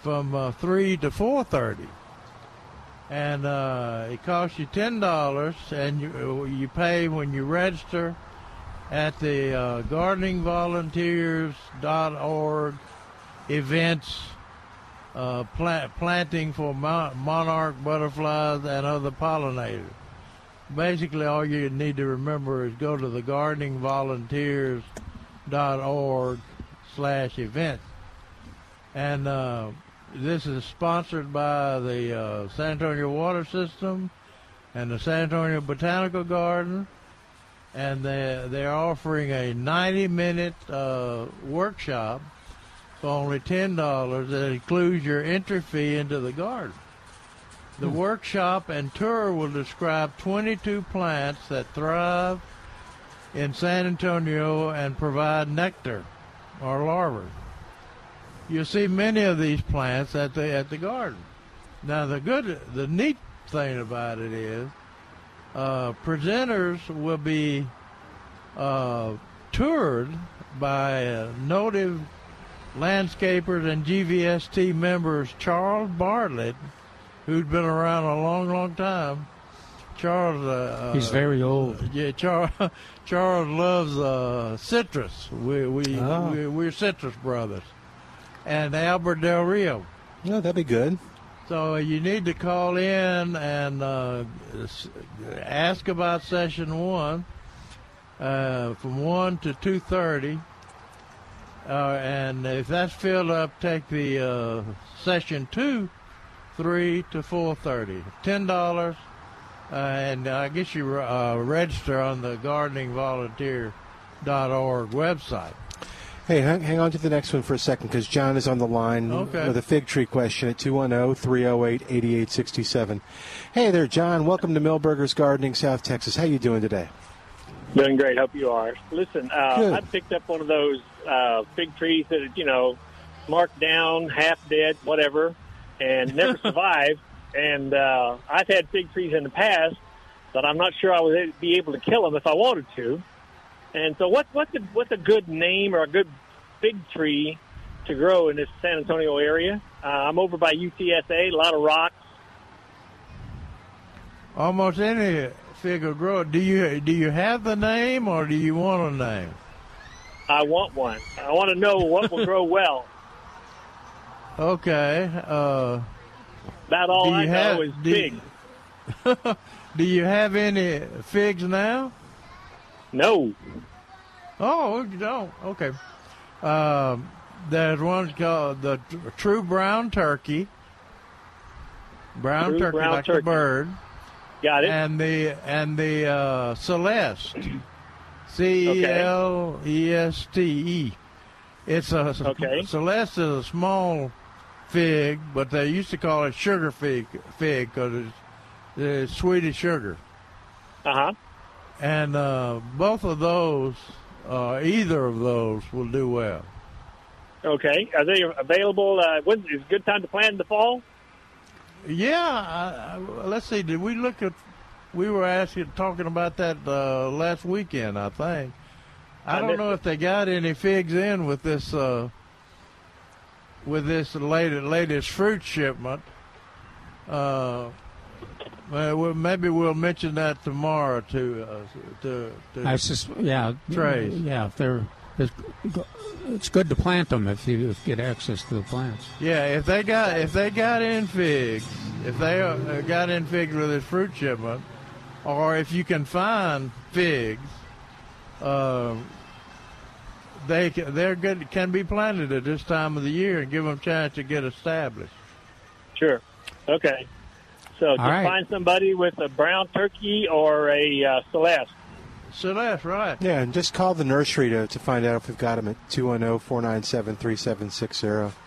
from uh, three to four thirty, and uh, it costs you ten dollars, and you you pay when you register at the uh, gardeningvolunteers.org events uh, plant, planting for monarch butterflies and other pollinators. Basically, all you need to remember is go to the gardeningvolunteers.org slash events. And uh, this is sponsored by the uh, San Antonio Water System and the San Antonio Botanical Garden. And they, they're offering a 90-minute uh, workshop for only ten dollars that includes your entry fee into the garden. The Hmm. workshop and tour will describe 22 plants that thrive in San Antonio and provide nectar or larvae. You'll see many of these plants at the at the garden. Now the good, the neat thing about it is, uh, presenters will be uh, toured by uh, noted landscapers and GVST members Charles Bartlett, who'd been around a long, long time. Charles, uh, He's uh, very old. Yeah, Charles. Charles loves uh, citrus. We we, Oh. we we're citrus brothers, and Albert Del Rio. No, that'd be good. So you need to call in and uh, ask about session one uh, from one to two thirty. Uh, and if that's filled up, take the uh, session two, three to four thirty. Ten dollars, uh, and I guess you uh, register on the gardeningvolunteer.org website. Hey, hang, hang on to the next one for a second because John is on the line Okay. with a fig tree question at oh, 210 308 8867. Hey there, John. Welcome to Milberger's Gardening, South Texas. How you doing today? Doing great. Hope you are. Listen, uh, I picked up one of those uh, fig trees that are, you know, marked down, half dead, whatever, and never survived. And uh, I've had fig trees in the past, but I'm not sure I would be able to kill them if I wanted to. And so, what what's a, what's a good name or a good fig tree to grow in this San Antonio area? Uh, I'm over by UTSA, a lot of rocks. Almost any fig will grow. Do you do you have the name or do you want a name? I want one. I want to know what will grow well. Okay. Uh, About all I you know is do big. do you have any figs now? No. Oh, you don't. Okay. Um, there's one called the True Brown Turkey. Brown True turkey, brown like the bird. Got it. And the and the uh, Celeste, C E L E S T E. It's a Okay. Celeste is a small fig, but they used to call it sugar fig fig because it's, it's sweet as sugar. Uh huh. And uh, both of those, uh, either of those, will do well. Okay. Are they available? Uh, when is a good time to plant in the fall? Yeah, I, I, let's see. Did we look at? We were asking, talking about that uh, last weekend, I think. I, I don't know if they got any figs in with this uh, with this latest latest fruit shipment. Uh, well, well, maybe we'll mention that tomorrow to uh, to, to I sus- yeah, Trace. Yeah, if they're, it's, it's good to plant them if you get access to the plants. Yeah, if they got if they got in figs, if they uh, got in figs with this fruit shipment, or if you can find figs, uh, they they're good can be planted at this time of the year and give them a chance to get established. Sure. Okay. So just right. find somebody with a brown turkey or a uh, Celeste. Celeste, right? Yeah, and just call the nursery to, to find out if we've got them at oh, 210 497 3760.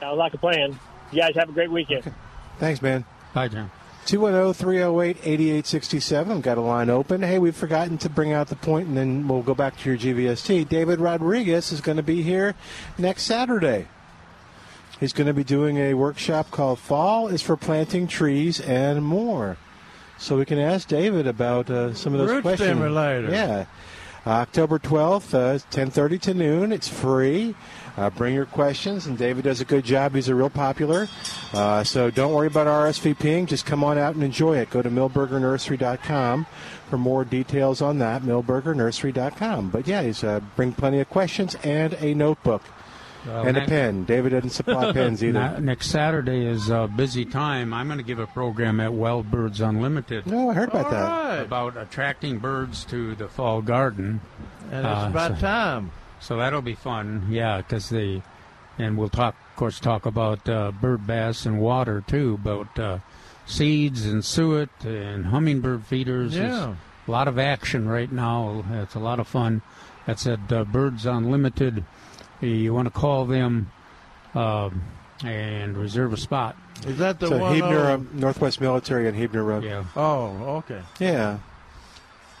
Sounds like a plan. You guys have a great weekend. Thanks, man. Bye, John. 210 308 8867. Got a line open. Hey, we've forgotten to bring out the point, and then we'll go back to your GVST. David Rodriguez is going to be here next Saturday. He's going to be doing a workshop called Fall is for Planting Trees and More. So we can ask David about uh, some of those Root questions. stimulator. Yeah. October 12th, uh, 10.30 to noon. It's free. Uh, bring your questions, and David does a good job. He's a real popular. Uh, so don't worry about RSVPing. Just come on out and enjoy it. Go to milbergernursery.com for more details on that, milbergernursery.com. But yeah, he's uh, bring plenty of questions and a notebook Well, and a pen. David doesn't supply pens either. Next Saturday is a busy time. I'm going to give a program at Wild Birds Unlimited. No, I heard about that. Right. About attracting birds to the fall garden. And it's Uh, about so- time. So that'll be fun, yeah, because they, and we'll talk, of course, talk about uh, bird bass and water too, about uh, seeds and suet and hummingbird feeders. There's Yeah. a lot of action right now. It's a lot of fun. That's at uh, Birds Unlimited. You want to call them um, and reserve a spot. Is that the so one? Huebner, on- um, Northwest Military and Huebner Road. Yeah. Oh, okay. Yeah.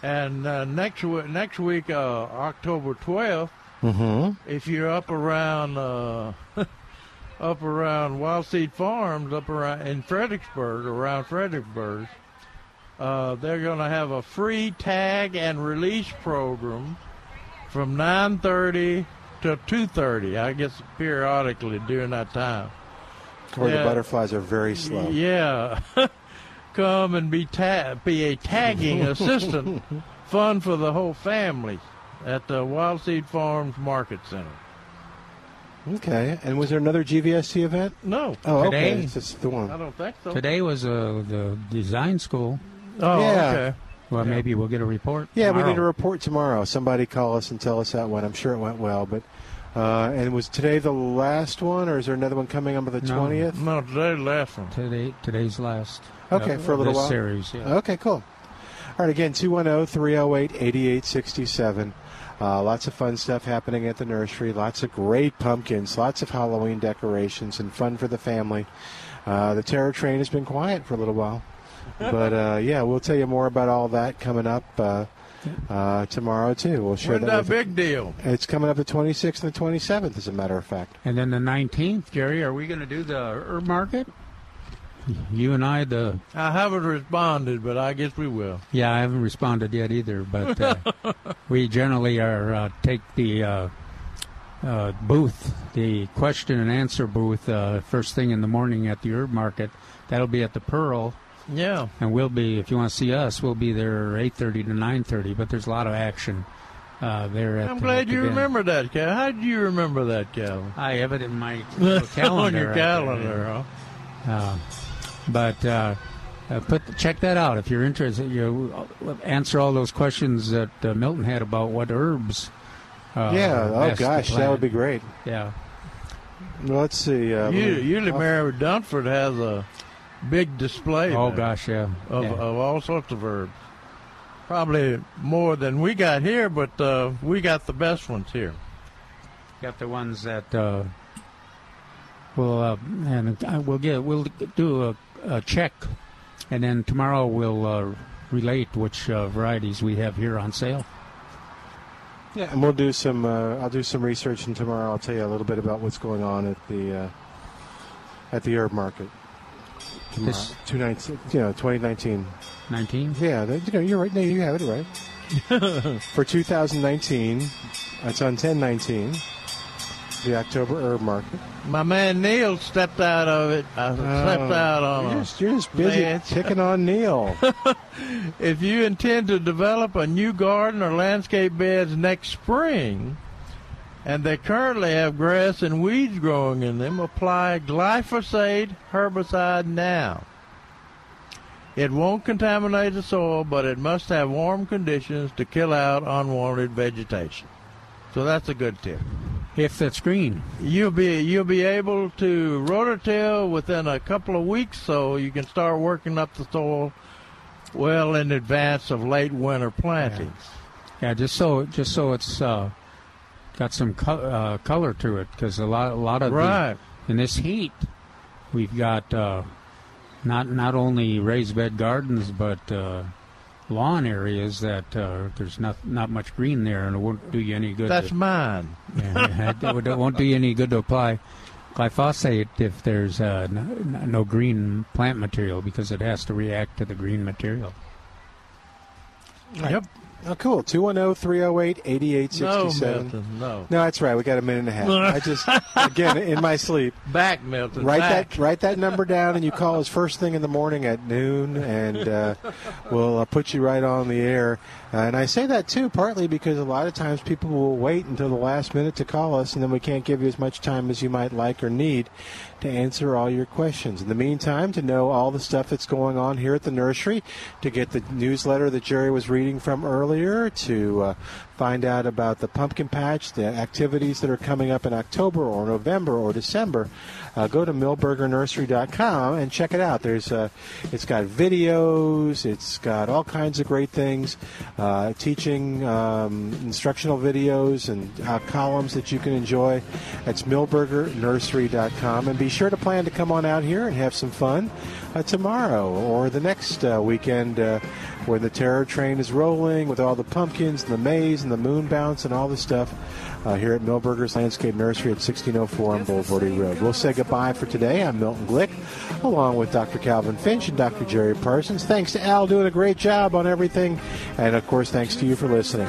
And uh, next week, next week, uh, October twelfth, Mm-hmm. if you're up around uh, up around Wild Seed Farms, up around in Fredericksburg, around Fredericksburg, uh, they're going to have a free tag and release program from 9:30 to 2:30. I guess periodically during that time. Where Yeah. the butterflies are very slow. Yeah. Come and be ta- be a tagging assistant. Fun for the whole family at the Wild Seed Farms Market Center. Okay. And was there another GVST event? No. Oh, Today? okay. It's just the one. I don't think so. Today was uh, the design school. Oh, Yeah. okay. Well, maybe we'll get a report. Yeah, we need a report tomorrow. Somebody call us and tell us that it went. I'm sure it went well, but uh, and was today the last one, or is there another one coming up on the twentieth? No, today's the last one. Today, today's last. Okay, uh, for a little this while. series. Yeah. Okay, cool. All right, again, 210 308 8867. Uh, Lots of fun stuff happening at the nursery. Lots of great pumpkins, lots of Halloween decorations, and fun for the family. Uh, the Terror Train has been quiet for a little while. But uh, yeah, we'll tell you more about all that coming up uh, uh, tomorrow, too. We'll share When's that that with big deal? It's coming up the 26th and the 27th, as a matter of fact. And then the 19th, Jerry, are we going to do the herb market? You and I, the I haven't responded, but I guess we will. yeah, I haven't responded yet either, but uh, we generally are uh, take the uh, uh, booth, the question and answer booth, uh, first thing in the morning at the herb market. That'll be at the Pearl, Yeah. and we'll be if you want to see us, we'll be there 8:30 to 9:30. But there's a lot of action uh, there. At I'm the, glad at the you den. remember that, Cal. How do you remember that, Calvin? I have it in my little calendar. On your right there. calendar, huh? Uh, but uh, uh, put check that out if you're interested. You uh, answer all those questions that uh, Milton had about what herbs. Uh, yeah, are oh best to gosh, that would be great. Yeah, Well, let's see. Uh, U- let me- Usually, Mary Dunford has a big display. Oh there gosh, yeah. Of, Yeah. of all sorts of herbs. Probably more than we got here, but uh, we got the best ones here. got the ones that uh, we'll uh, and uh, we'll get we'll do a, a check, and then tomorrow we'll uh, relate which uh, varieties we have here on sale. Yeah, and we'll do some. Uh, I'll do some research, and tomorrow I'll tell you a little bit about what's going on at the uh, at the herb market. Two nineteen, you know, twenty nineteen. Nineteen. Yeah, that- you know, you're right. No, you have it right. For 2019, it's on 1019, the October herb market. My man Neil stepped out of it. Uh, oh, I stepped out on Oh, You're a just, you're just busy picking on Neil. If you intend to develop a new garden or landscape beds next spring, and they currently have grass and weeds growing in them, apply glyphosate herbicide now. It won't contaminate the soil, but it must have warm conditions to kill out unwanted vegetation. So that's a good tip. If that's green, you'll be you'll be able to rototill within a couple of weeks, so you can start working up the soil well in advance of late winter plantings. Yeah, just so just so it's uh, got some co- uh, color to it, because a lot a lot of the- Right. in this heat, we've got uh, not not only raised bed gardens, but uh, lawn areas that uh, there's not not much green there, and it won't do you any good. That's to, mine. yeah, it won't- it won't do you any good to apply glyphosate if there's uh, no, no green plant material because it has to react to the green material. Yep. Oh, cool. 210 308 No, 8867. Milton, no. No, that's right. We got a minute and a half. I just, again, in my sleep. Back, Milton. Write back. that write that number down, and you call us first thing in the morning at noon, and uh, we'll uh, put you right on the air. And I say that too, partly because a lot of times people will wait until the last minute to call us, and then we can't give you as much time as you might like or need to answer all your questions. In the meantime, to know all the stuff that's going on here at the nursery, to get the newsletter that Jerry was reading from earlier, to uh, find out about the pumpkin patch, the activities that are coming up in October or November or December, uh, go to milbergernursery.com and check it out. There's uh, it's got videos, it's got all kinds of great things, uh, teaching um, instructional videos and uh, columns that you can enjoy. It's milbergernursery.com, and be sure to plan to come on out here and have some fun uh, tomorrow or the next weekend. When the terror train is rolling with all the pumpkins and the maze and the moon bounce and all the stuff uh, here at Milberger's Landscape Nursery at 1604 on Bulverde Road. We'll say goodbye for today. I'm Milton Glick, along with Dr. Calvin Finch and Dr. Jerry Parsons. Thanks to Al doing a great job on everything. And of course, thanks to you for listening.